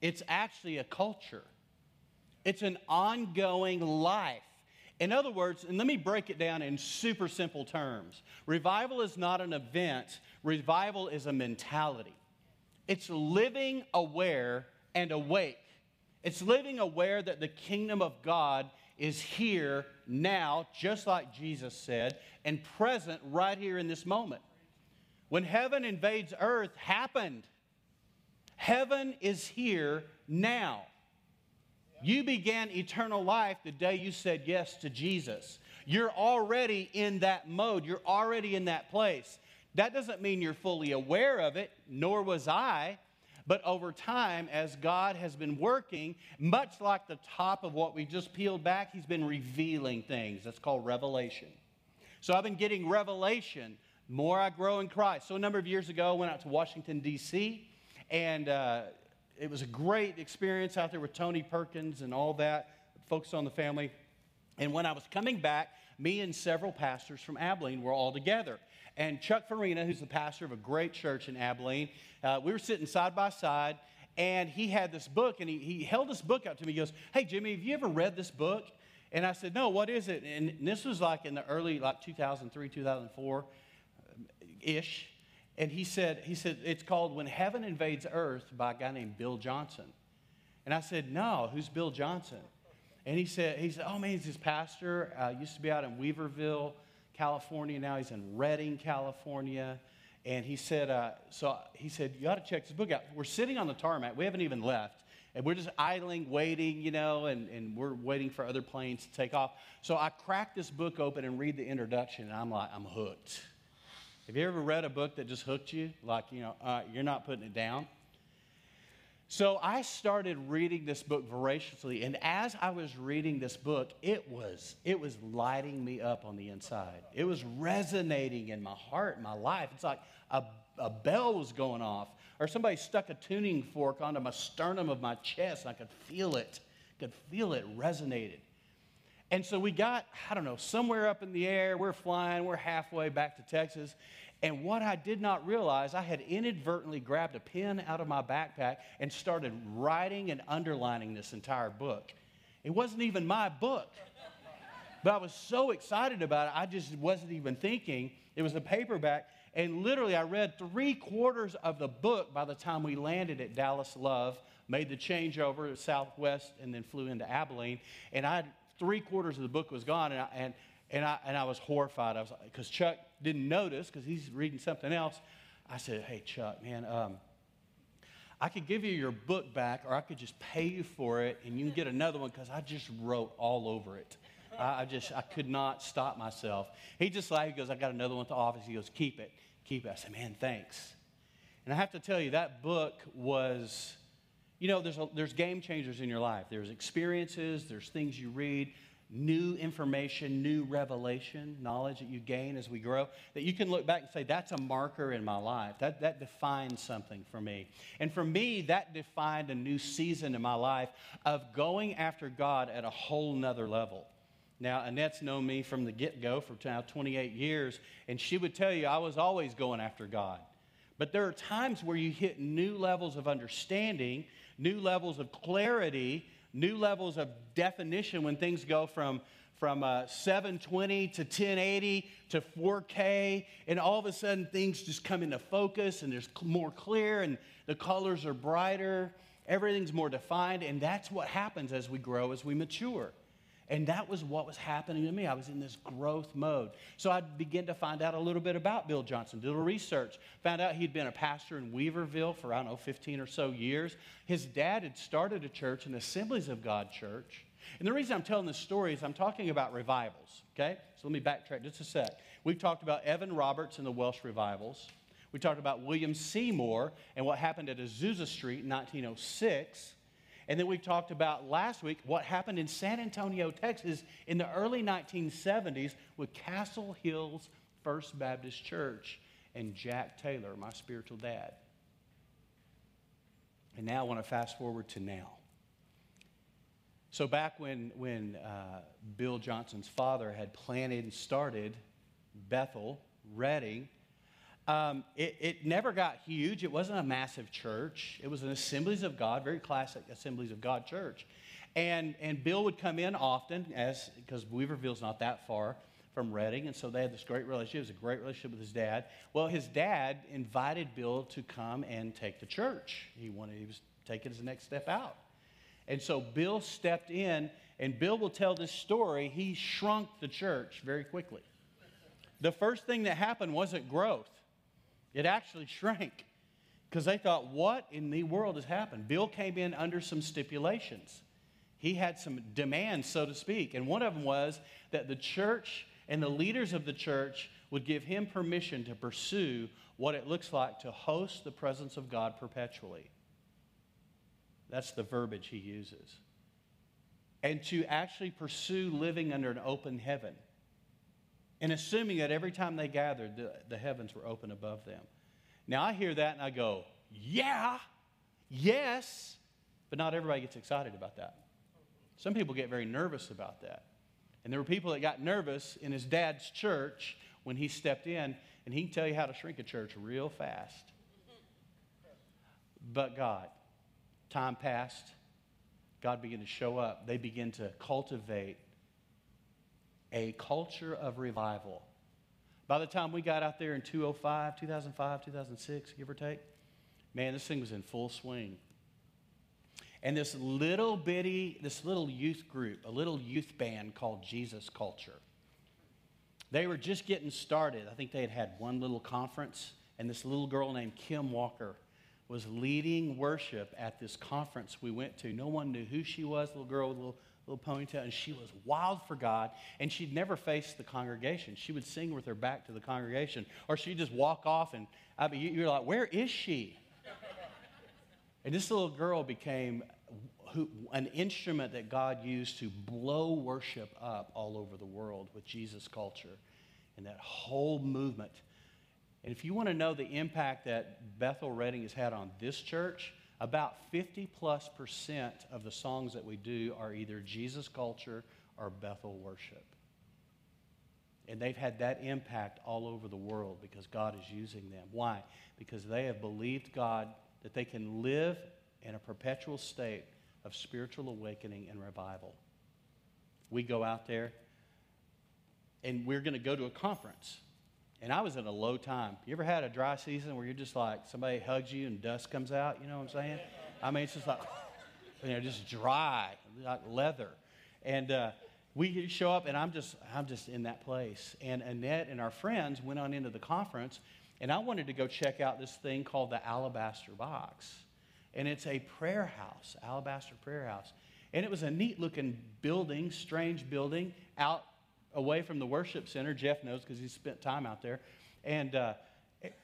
it's actually a culture. It's an ongoing life. In other words, and let me break it down in super simple terms revival is not an event, revival is a mentality. It's living aware and awake. It's living aware that the kingdom of God is here now, just like Jesus said, and present right here in this moment. When heaven invades earth happened. Heaven is here now. You began eternal life the day you said yes to Jesus. You're already in that mode, you're already in that place. That doesn't mean you're fully aware of it, nor was I. But over time, as God has been working, much like the top of what we just peeled back, He's been revealing things. That's called revelation. So I've been getting revelation. More I grow in Christ. So a number of years ago, I went out to Washington, D.C., and uh, it was a great experience out there with Tony Perkins and all that, focused on the family. And when I was coming back, me and several pastors from Abilene were all together. And Chuck Farina, who's the pastor of a great church in Abilene, uh, we were sitting side by side, and he had this book, and he, he held this book out to me. He goes, Hey, Jimmy, have you ever read this book? And I said, No, what is it? And this was like in the early, like 2003, 2004 ish. And he said, he said, it's called When Heaven Invades Earth by a guy named Bill Johnson. And I said, no, who's Bill Johnson? And he said, he said, oh man, he's this pastor. Uh, used to be out in Weaverville, California. Now he's in Redding, California. And he said, uh, so he said, you ought to check this book out. We're sitting on the tarmac. We haven't even left. And we're just idling, waiting, you know, and, and we're waiting for other planes to take off. So I crack this book open and read the introduction, and I'm like, I'm hooked. Have you ever read a book that just hooked you? Like, you know, uh, you're not putting it down? So I started reading this book voraciously, and as I was reading this book, it was it was lighting me up on the inside. It was resonating in my heart, my life. It's like a, a bell was going off, or somebody stuck a tuning fork onto my sternum of my chest. And I could feel it, could feel it resonated. And so we got, I don't know, somewhere up in the air. We're flying. We're halfway back to Texas. And what I did not realize, I had inadvertently grabbed a pen out of my backpack and started writing and underlining this entire book. It wasn't even my book. But I was so excited about it, I just wasn't even thinking. It was a paperback. And literally, I read three quarters of the book by the time we landed at Dallas Love, made the changeover to Southwest, and then flew into Abilene. And I three quarters of the book was gone, and I, and, and I, and I was horrified. I was because Chuck didn't notice because he's reading something else. I said, "Hey, Chuck, man, um, I could give you your book back, or I could just pay you for it, and you can get another one because I just wrote all over it. I, I, just I could not stop myself." He just like he goes, "I got another one at the office." He goes, "Keep it, keep it." I said, "Man, thanks." And I have to tell you, that book was You know, there's, a, there's game changers in your life. There's experiences, there's things you read, new information, new revelation, knowledge that you gain as we grow, that you can look back and say, that's a marker in my life. That, that defines something for me. And for me, that defined a new season in my life of going after God at a whole nother level. Now, Annette's known me from the get go for now 28 years, and she would tell you I was always going after God. But there are times where you hit new levels of understanding, new levels of clarity, new levels of definition when things go from, from uh, 720 to 1080 to 4K, and all of a sudden things just come into focus and there's more clear and the colors are brighter, everything's more defined, and that's what happens as we grow, as we mature. And that was what was happening to me. I was in this growth mode. So I began to find out a little bit about Bill Johnson, did a little research, found out he'd been a pastor in Weaverville for, I don't know, 15 or so years. His dad had started a church, an Assemblies of God church. And the reason I'm telling this story is I'm talking about revivals, okay? So let me backtrack just a sec. We've talked about Evan Roberts and the Welsh revivals. We talked about William Seymour and what happened at Azusa Street in 1906. And then we talked about last week what happened in San Antonio, Texas in the early 1970s with Castle Hills First Baptist Church and Jack Taylor, my spiritual dad. And now I want to fast forward to now. So, back when, when uh, Bill Johnson's father had planted and started Bethel, Redding, um, it, it, never got huge. It wasn't a massive church. It was an Assemblies of God, very classic Assemblies of God church. And, and Bill would come in often, as because Weaverville's not that far from Redding, and so they had this great relationship. It was a great relationship with his dad. Well, his dad invited Bill to come and take the church. He wanted he was taking his next step out. And so Bill stepped in, and Bill will tell this story. He shrunk the church very quickly. The first thing that happened wasn't growth. It actually shrank because they thought, what in the world has happened? Bill came in under some stipulations. He had some demands, so to speak. And one of them was that the church and the leaders of the church would give him permission to pursue what it looks like to host the presence of God perpetually. That's the verbiage he uses. And to actually pursue living under an open heaven and assuming that every time they gathered, the, the heavens were open above them. Now I hear that and I go, yeah, yes, but not everybody gets excited about that. Some people get very nervous about that. And there were people that got nervous in his dad's church when he stepped in, and he can tell you how to shrink a church real fast. But God, time passed, God began to show up. They began to cultivate a culture of revival. By the time we got out there in 205, 2005, 2006, give or take, man, this thing was in full swing. And this little bitty, this little youth group, a little youth band called Jesus Culture, they were just getting started. I think they had had one little conference, and this little girl named Kim Walker was leading worship at this conference we went to. No one knew who she was, little girl with little little ponytail, and she was wild for God, and she'd never face the congregation. She would sing with her back to the congregation, or she'd just walk off, and I mean, you're like, where is she? and this little girl became who, an instrument that God used to blow worship up all over the world with Jesus culture and that whole movement. And if you want to know the impact that Bethel Redding has had on this church, about 50 plus percent of the songs that we do are either Jesus culture or Bethel worship. And they've had that impact all over the world because God is using them. Why? Because they have believed God that they can live in a perpetual state of spiritual awakening and revival. We go out there and we're going to go to a conference and I was in a low time. You ever had a dry season where you're just like, somebody hugs you and dust comes out? You know what I'm saying? I mean, it's just like, *laughs* you know, just dry, like leather. And uh, we show up, and I'm just, I'm just in that place. And Annette and our friends went on into the conference, and I wanted to go check out this thing called the Alabaster Box. And it's a prayer house, Alabaster Prayer House. And it was a neat looking building, strange building, out away from the worship center. Jeff knows because he spent time out there. And, uh,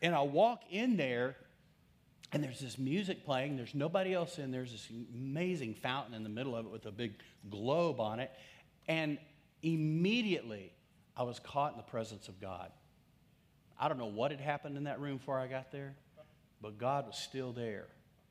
and I walk in there, And there's this music playing. There's nobody else in. There's this amazing fountain in the middle of it with a big globe on it. And immediately, I was caught in the presence of God. I don't know what had happened in that room before I got there, but God was still there.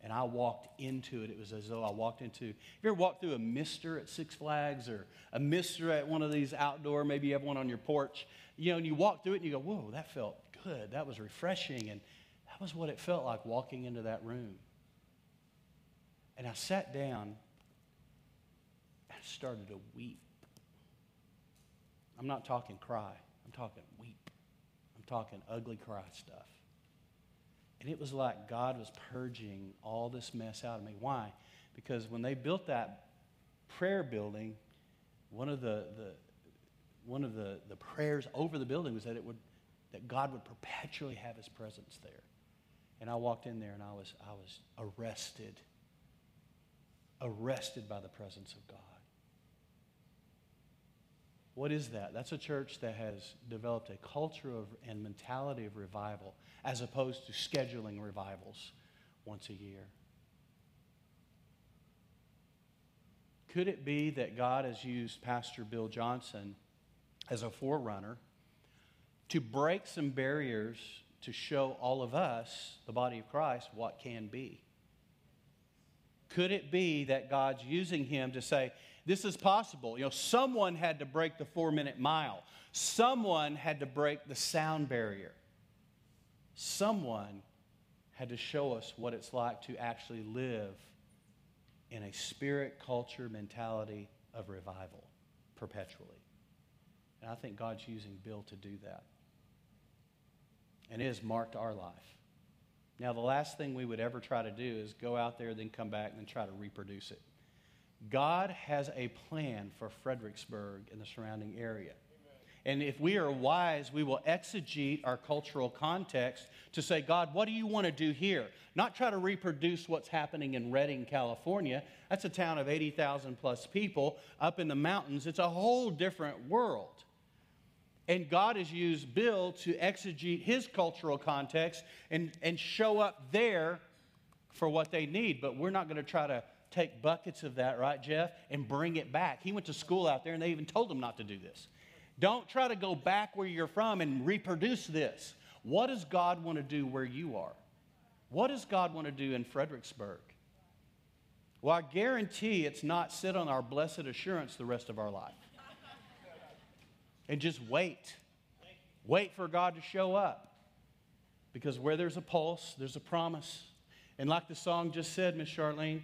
And I walked into it. It was as though I walked into. Have you ever walked through a mister at Six Flags or a mister at one of these outdoor? Maybe you have one on your porch. You know, and you walk through it and you go, "Whoa, that felt good. That was refreshing." And that was what it felt like walking into that room. And I sat down and started to weep. I'm not talking cry. I'm talking weep. I'm talking ugly cry stuff. And it was like God was purging all this mess out of me. Why? Because when they built that prayer building, one of the, the one of the, the prayers over the building was that it would that God would perpetually have his presence there. And I walked in there and I was I was arrested. Arrested by the presence of God. What is that? That's a church that has developed a culture of, and mentality of revival as opposed to scheduling revivals once a year. Could it be that God has used Pastor Bill Johnson as a forerunner to break some barriers to show all of us, the body of Christ, what can be? Could it be that God's using him to say, this is possible. You know, someone had to break the four minute mile, someone had to break the sound barrier, someone had to show us what it's like to actually live in a spirit, culture, mentality of revival perpetually. And I think God's using Bill to do that. And it has marked our life. Now, the last thing we would ever try to do is go out there, then come back, and then try to reproduce it. God has a plan for Fredericksburg and the surrounding area. And if we are wise, we will exegete our cultural context to say, God, what do you want to do here? Not try to reproduce what's happening in Redding, California. That's a town of 80,000 plus people up in the mountains. It's a whole different world. And God has used Bill to exegete his cultural context and, and show up there for what they need. But we're not going to try to take buckets of that, right, Jeff, and bring it back. He went to school out there and they even told him not to do this. Don't try to go back where you're from and reproduce this. What does God want to do where you are? What does God want to do in Fredericksburg? Well, I guarantee it's not sit on our blessed assurance the rest of our life. And just wait. Wait for God to show up. Because where there's a pulse, there's a promise. And like the song just said, Miss Charlene,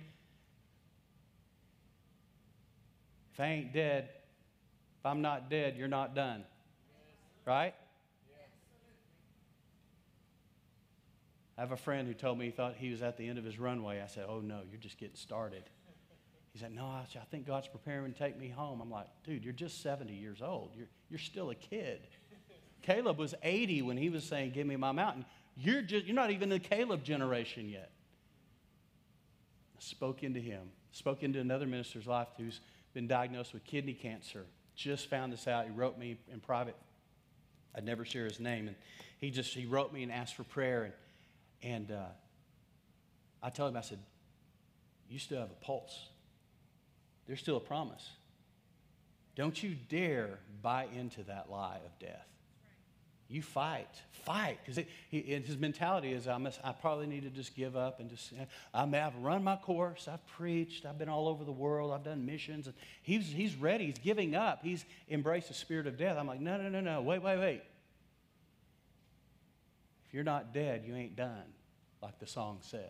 if I ain't dead, if I'm not dead, you're not done. Right? I have a friend who told me he thought he was at the end of his runway. I said, Oh, no, you're just getting started. He said, No, I, I think God's preparing to take me home. I'm like, Dude, you're just 70 years old. You're, you're still a kid. Caleb was 80 when he was saying, Give me my mountain. You're, just, you're not even the Caleb generation yet. I spoke into him, spoke into another minister's life who's been diagnosed with kidney cancer. Just found this out. He wrote me in private. I'd never share his name. And he just, he wrote me and asked for prayer. And, and uh, I told him, I said, you still have a pulse. There's still a promise. Don't you dare buy into that lie of death. You fight, fight, because his mentality is, I must, I probably need to just give up and just. I may have run my course. I've preached. I've been all over the world. I've done missions. And he's he's ready. He's giving up. He's embraced the spirit of death. I'm like, no, no, no, no. Wait, wait, wait. If you're not dead, you ain't done, like the song says.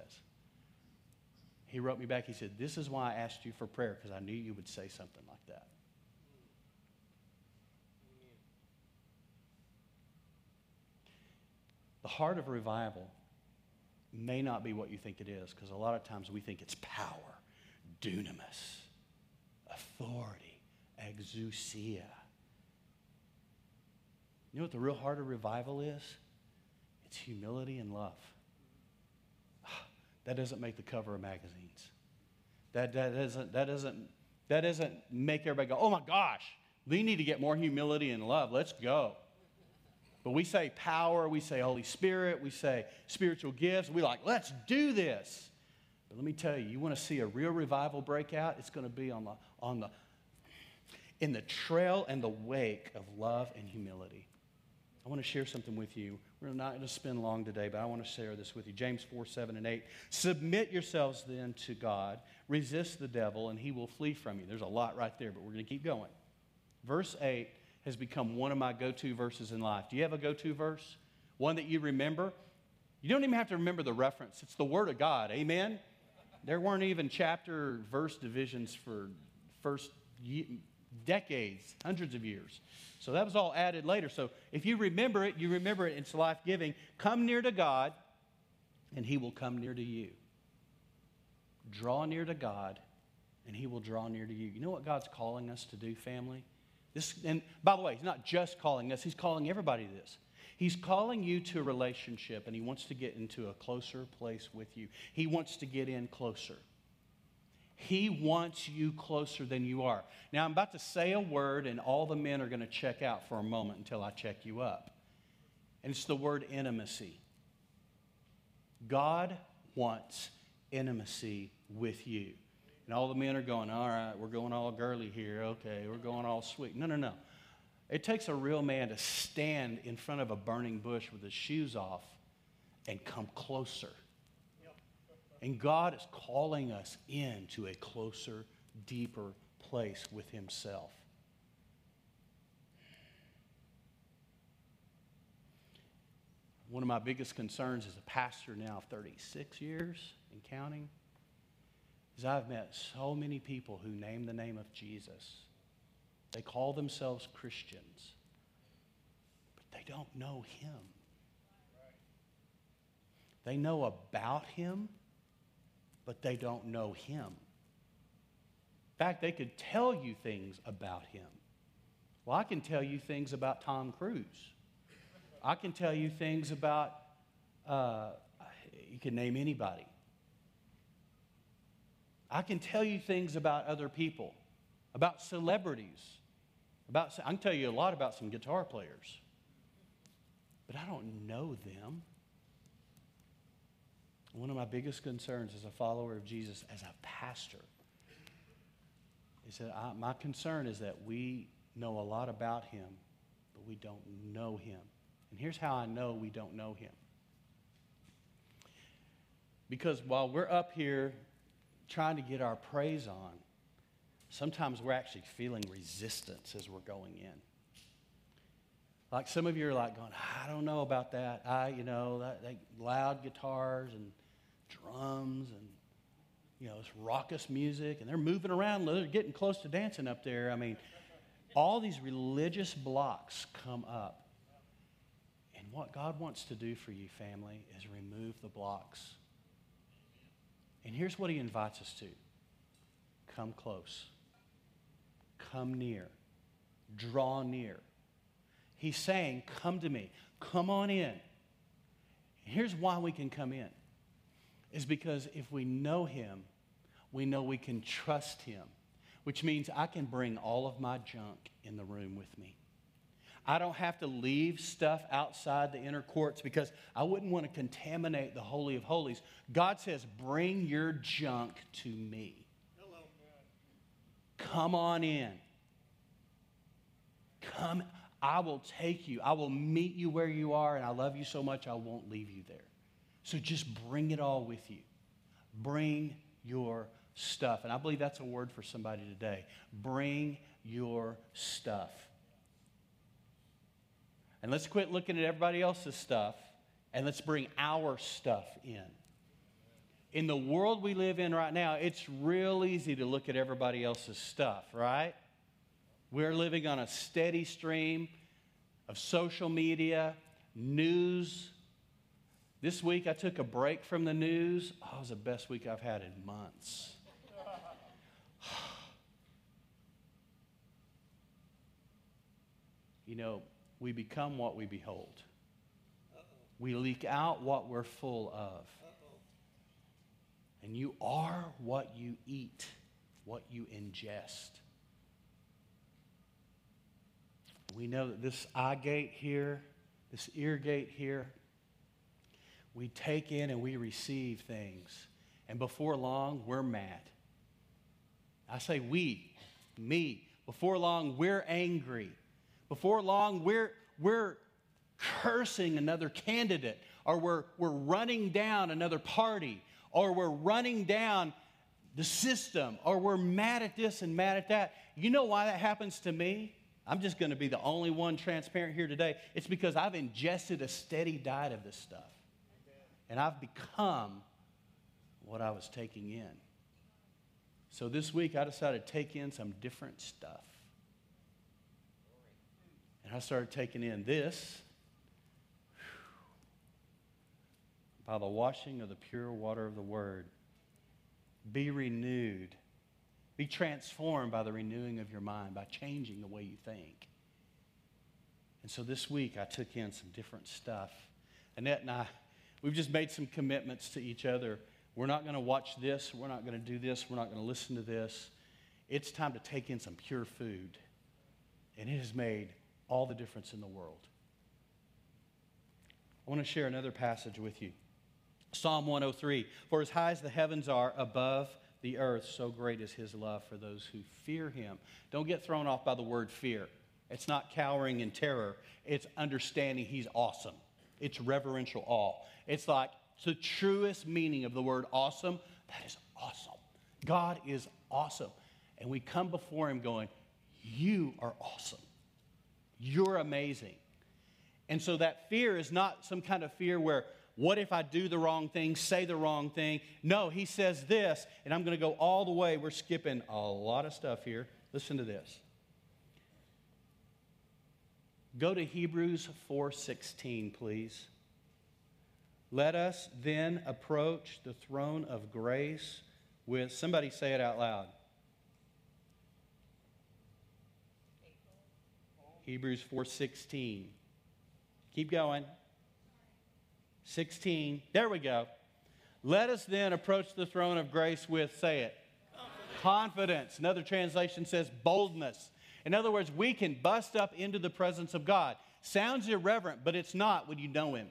He wrote me back. He said, This is why I asked you for prayer, because I knew you would say something like that. The heart of revival may not be what you think it is, because a lot of times we think it's power, dunamis, authority, exousia. You know what the real heart of revival is? It's humility and love. *sighs* That doesn't make the cover of magazines. That, that, doesn't, that, doesn't, that doesn't make everybody go, oh my gosh, we need to get more humility and love. Let's go. But we say power, we say Holy Spirit, we say spiritual gifts. We like, let's do this. But let me tell you, you want to see a real revival break out? It's going to be on the, on the, in the trail and the wake of love and humility. I want to share something with you. We're not going to spend long today, but I want to share this with you. James 4, 7, and 8. Submit yourselves then to God. Resist the devil, and he will flee from you. There's a lot right there, but we're going to keep going. Verse 8 has become one of my go to verses in life. Do you have a go to verse? One that you remember? You don't even have to remember the reference, it's the Word of God. Amen? There weren't even chapter verse divisions for first ye- decades, hundreds of years. So that was all added later. So if you remember it, you remember it. It's life giving. Come near to God, and He will come near to you. Draw near to God, and He will draw near to you. You know what God's calling us to do, family? This, and by the way, He's not just calling us, He's calling everybody this. He's calling you to a relationship, and He wants to get into a closer place with you. He wants to get in closer. He wants you closer than you are. Now, I'm about to say a word, and all the men are going to check out for a moment until I check you up. And it's the word intimacy. God wants intimacy with you. And all the men are going, all right, we're going all girly here. Okay, we're going all sweet. No, no, no. It takes a real man to stand in front of a burning bush with his shoes off and come closer. And God is calling us into a closer, deeper place with Himself. One of my biggest concerns as a pastor now, 36 years and counting, I've met so many people who name the name of Jesus. They call themselves Christians, but they don't know Him. They know about Him, but they don't know Him. In fact, they could tell you things about Him. Well, I can tell you things about Tom Cruise. I can tell you things about, uh, you can name anybody. I can tell you things about other people, about celebrities. About, I can tell you a lot about some guitar players, but I don't know them. One of my biggest concerns as a follower of Jesus, as a pastor, is that I, my concern is that we know a lot about him, but we don't know him. And here's how I know we don't know him. Because while we're up here trying to get our praise on, sometimes we're actually feeling resistance as we're going in. Like some of you are like going, I don't know about that. I, you know, that, that loud guitars and drums and you know, it's raucous music, and they're moving around. They're getting close to dancing up there. I mean, all these religious blocks come up. And what God wants to do for you, family, is remove the blocks. And here's what He invites us to come close, come near, draw near. He's saying, Come to me, come on in. Here's why we can come in is because if we know Him, we know we can trust Him, which means I can bring all of my junk in the room with me. I don't have to leave stuff outside the inner courts because I wouldn't want to contaminate the Holy of Holies. God says, Bring your junk to me. Hello. Come on in. Come, I will take you. I will meet you where you are, and I love you so much I won't leave you there. So just bring it all with you. Bring your stuff. And I believe that's a word for somebody today. Bring your stuff. And let's quit looking at everybody else's stuff and let's bring our stuff in. In the world we live in right now, it's real easy to look at everybody else's stuff, right? We're living on a steady stream of social media, news. This week I took a break from the news. Oh, it was the best week I've had in months. *sighs* you know, we become what we behold. We leak out what we're full of. And you are what you eat, what you ingest. We know that this eye gate here this ear gate here, we take in and we receive things. And before long, we're mad. I say we, me. Before long, we're angry. Before long, we're, we're cursing another candidate, or we're, we're running down another party, or we're running down the system, or we're mad at this and mad at that. You know why that happens to me? I'm just going to be the only one transparent here today. It's because I've ingested a steady diet of this stuff. And I've become what I was taking in. So this week I decided to take in some different stuff. And I started taking in this by the washing of the pure water of the Word. Be renewed. Be transformed by the renewing of your mind, by changing the way you think. And so this week I took in some different stuff. Annette and I, we've just made some commitments to each other. We're not going to watch this. We're not going to do this. We're not going to listen to this. It's time to take in some pure food. And it has made all the difference in the world. I want to share another passage with you. Psalm 103 For as high as the heavens are above the earth, so great is his love for those who fear him. Don't get thrown off by the word fear. It's not cowering in terror, it's understanding he's awesome. It's reverential awe. It's like it's the truest meaning of the word awesome. That is awesome. God is awesome. And we come before him going, You are awesome. You're amazing. And so that fear is not some kind of fear where, what if I do the wrong thing, say the wrong thing? No, he says this, and I'm going to go all the way. We're skipping a lot of stuff here. Listen to this. Go to Hebrews 4:16, please. Let us then approach the throne of grace with somebody say it out loud. Hebrews 4:16. Keep going. 16. There we go. Let us then approach the throne of grace with, say it, confidence. confidence. Another translation says boldness. In other words, we can bust up into the presence of God. Sounds irreverent, but it's not when you know Him.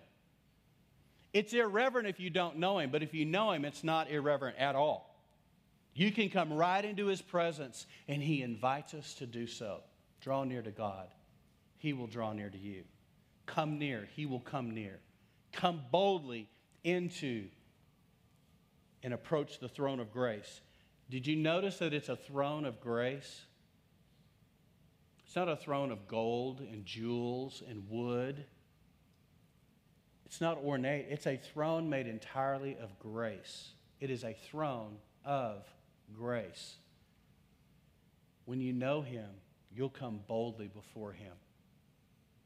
It's irreverent if you don't know Him, but if you know Him, it's not irreverent at all. You can come right into His presence, and He invites us to do so. Draw near to God, He will draw near to you. Come near, He will come near. Come boldly into and approach the throne of grace. Did you notice that it's a throne of grace? It's not a throne of gold and jewels and wood. It's not ornate. It's a throne made entirely of grace. It is a throne of grace. When you know Him, you'll come boldly before Him.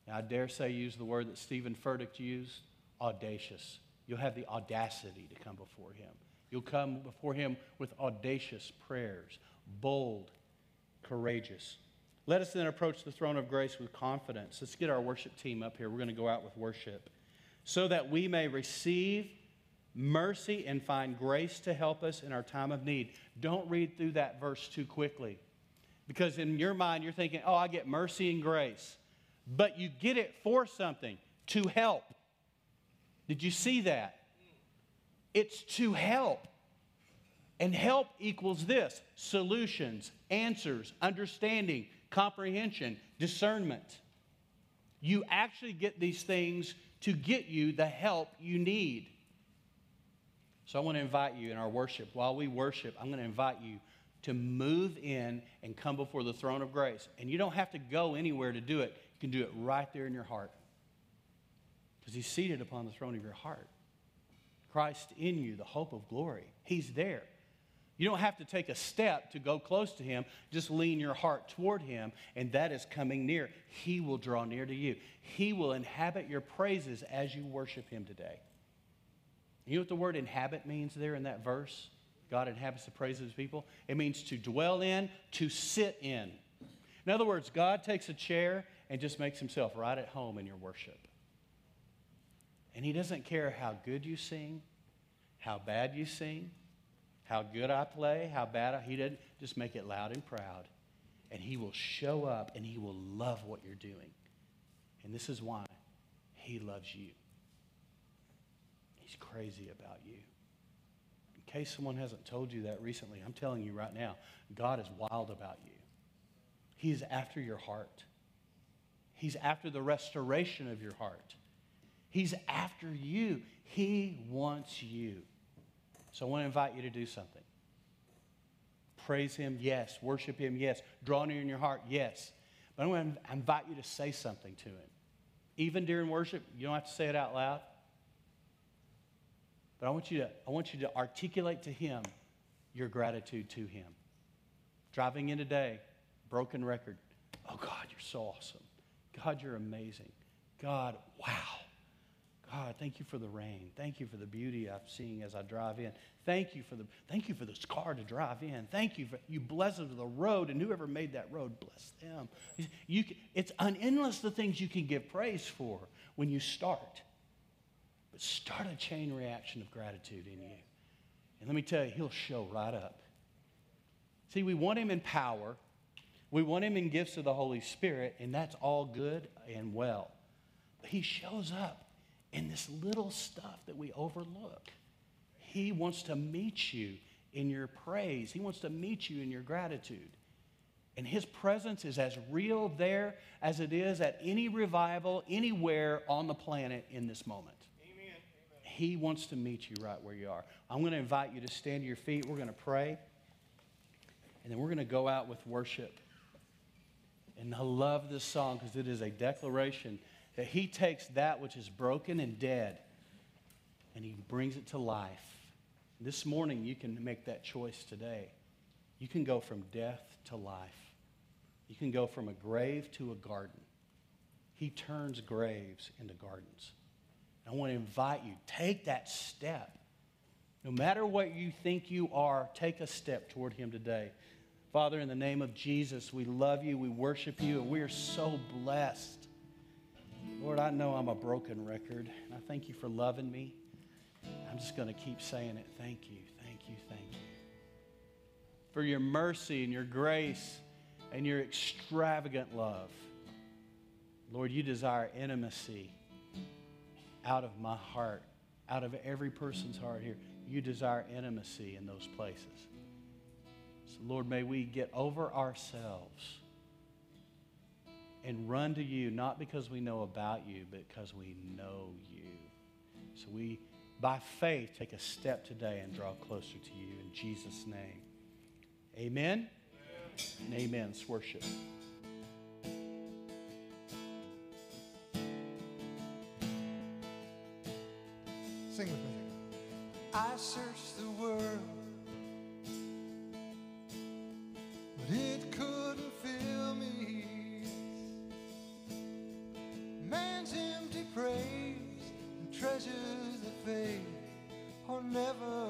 Now, I dare say use the word that Steven Furtick used audacious. You'll have the audacity to come before Him. You'll come before Him with audacious prayers, bold, courageous. Let us then approach the throne of grace with confidence. Let's get our worship team up here. We're going to go out with worship. So that we may receive mercy and find grace to help us in our time of need. Don't read through that verse too quickly. Because in your mind, you're thinking, oh, I get mercy and grace. But you get it for something to help. Did you see that? It's to help. And help equals this solutions, answers, understanding, comprehension, discernment. You actually get these things to get you the help you need. So I want to invite you in our worship. While we worship, I'm going to invite you to move in and come before the throne of grace. And you don't have to go anywhere to do it, can do it right there in your heart because he's seated upon the throne of your heart. Christ in you, the hope of glory. He's there. You don't have to take a step to go close to him. Just lean your heart toward him, and that is coming near. He will draw near to you. He will inhabit your praises as you worship him today. You know what the word inhabit means there in that verse? God inhabits the praises of his people. It means to dwell in, to sit in. In other words, God takes a chair and just makes himself right at home in your worship. And He doesn't care how good you sing, how bad you sing, how good I play, how bad I, He doesn't. Just make it loud and proud. And He will show up and He will love what you're doing. And this is why He loves you. He's crazy about you. In case someone hasn't told you that recently, I'm telling you right now, God is wild about you. He is after your heart. He's after the restoration of your heart. He's after you. He wants you. So I want to invite you to do something. Praise Him, yes. Worship Him, yes. Draw near in your heart, yes. But I want to invite you to say something to Him. Even during worship, you don't have to say it out loud. But I want you to, I want you to articulate to Him your gratitude to Him. Driving in today, broken record. Oh, God, you're so awesome. God, you're amazing. God, wow. God, thank you for the rain. Thank you for the beauty I'm seeing as I drive in. Thank you for the thank you for this car to drive in. Thank you for you bless us with the road and whoever made that road, bless them. You can, it's unendless the things you can give praise for when you start. But start a chain reaction of gratitude in you. And let me tell you, he'll show right up. See, we want him in power. We want him in gifts of the Holy Spirit, and that's all good and well. But he shows up in this little stuff that we overlook. He wants to meet you in your praise, He wants to meet you in your gratitude. And His presence is as real there as it is at any revival anywhere on the planet in this moment. Amen. He wants to meet you right where you are. I'm going to invite you to stand to your feet. We're going to pray. And then we're going to go out with worship. And I love this song because it is a declaration that he takes that which is broken and dead and he brings it to life. This morning, you can make that choice today. You can go from death to life, you can go from a grave to a garden. He turns graves into gardens. I want to invite you, take that step. No matter what you think you are, take a step toward Him today. Father, in the name of Jesus, we love you, we worship you, and we are so blessed Lord, I know I'm a broken record, and I thank you for loving me. I'm just going to keep saying it. Thank you, thank you, thank you. For your mercy and your grace and your extravagant love. Lord, you desire intimacy out of my heart, out of every person's heart here. You desire intimacy in those places. So, Lord, may we get over ourselves and run to you, not because we know about you, but because we know you. So we, by faith, take a step today and draw closer to you in Jesus' name. Amen. And amen. Let's worship. Sing with me. I searched the treasures that fade are never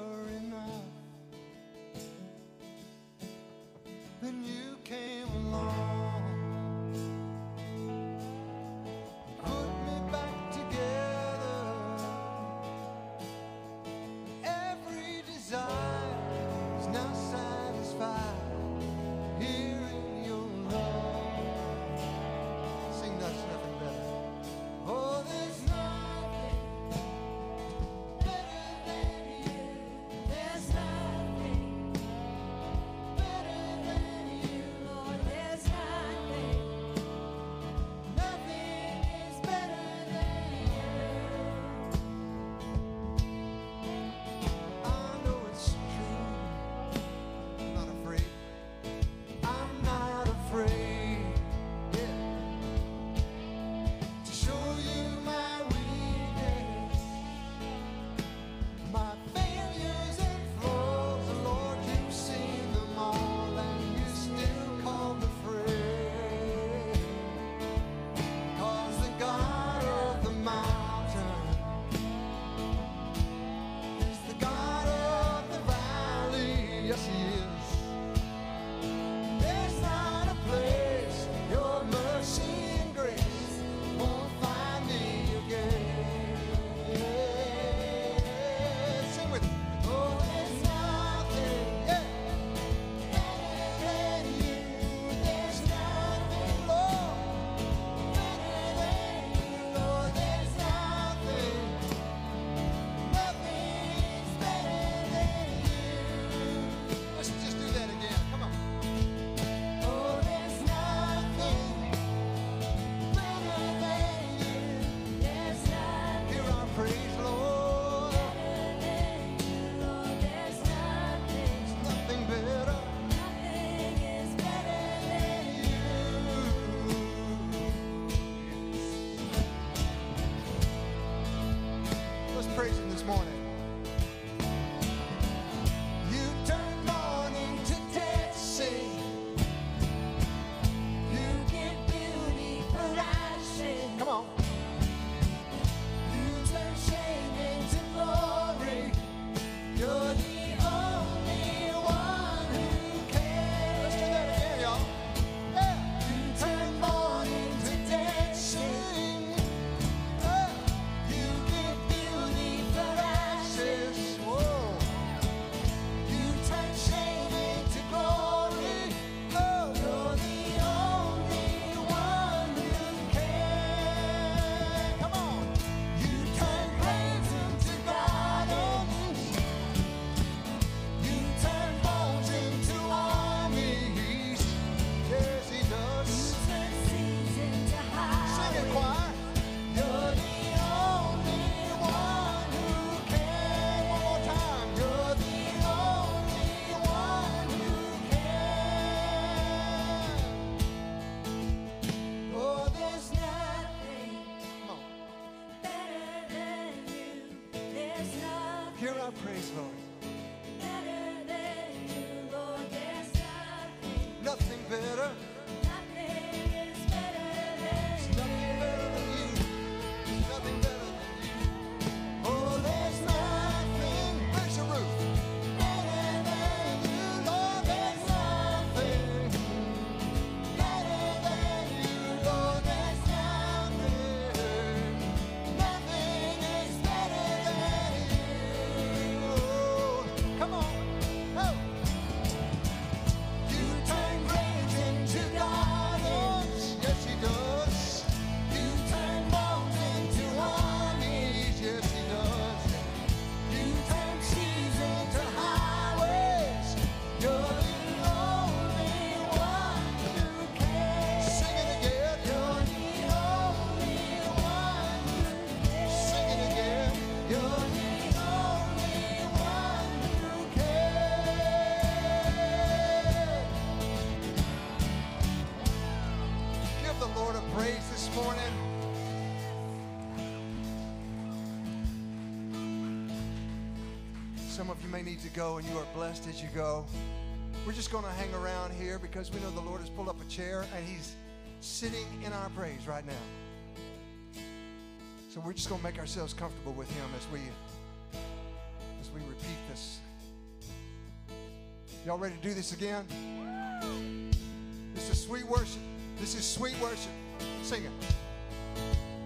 go and you are blessed as you go. We're just going to hang around here because we know the Lord has pulled up a chair and He's sitting in our praise right now. So we're just going to make ourselves comfortable with Him as we as we repeat this. Y'all ready to do this again? This is sweet worship. This is sweet worship. Sing it.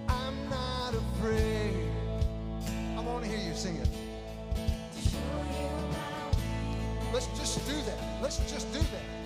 I'm not afraid. do that. Let's just do that.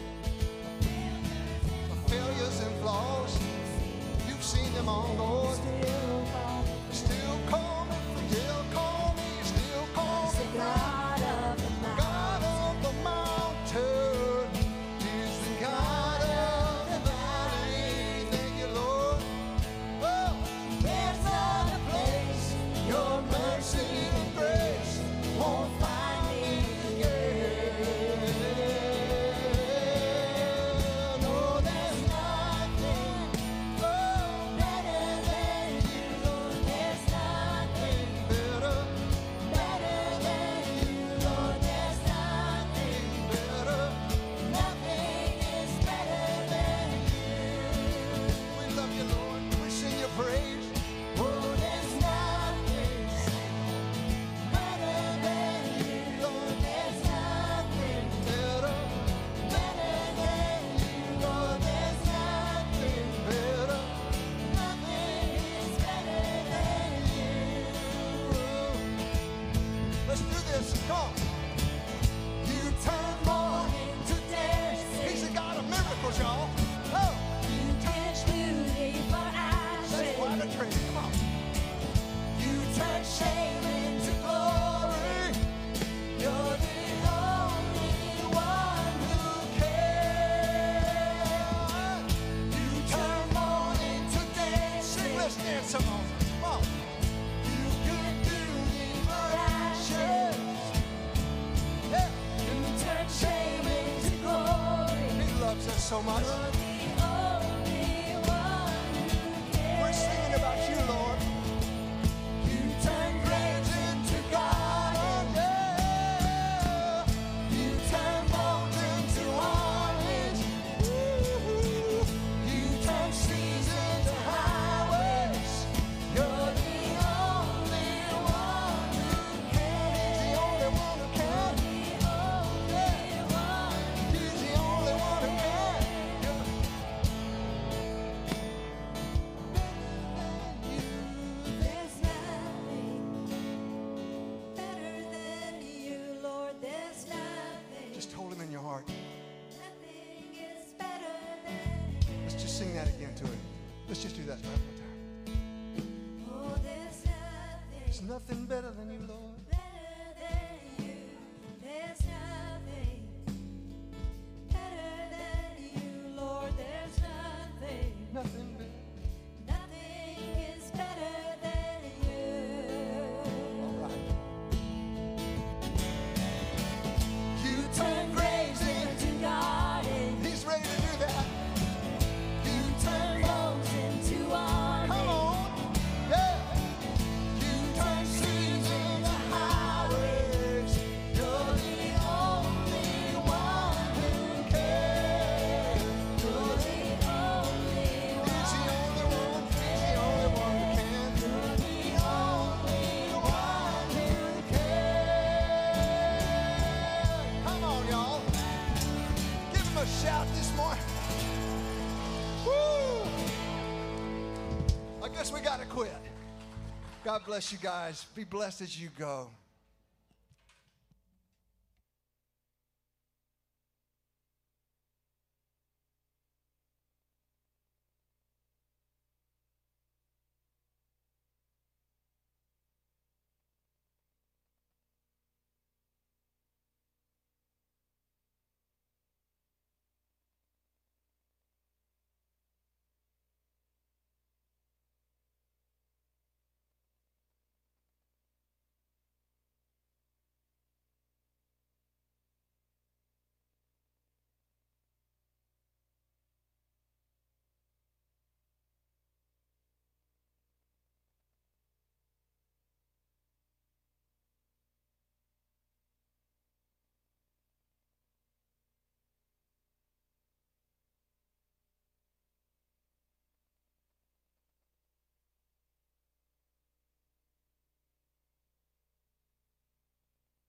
God bless you guys. Be blessed as you go.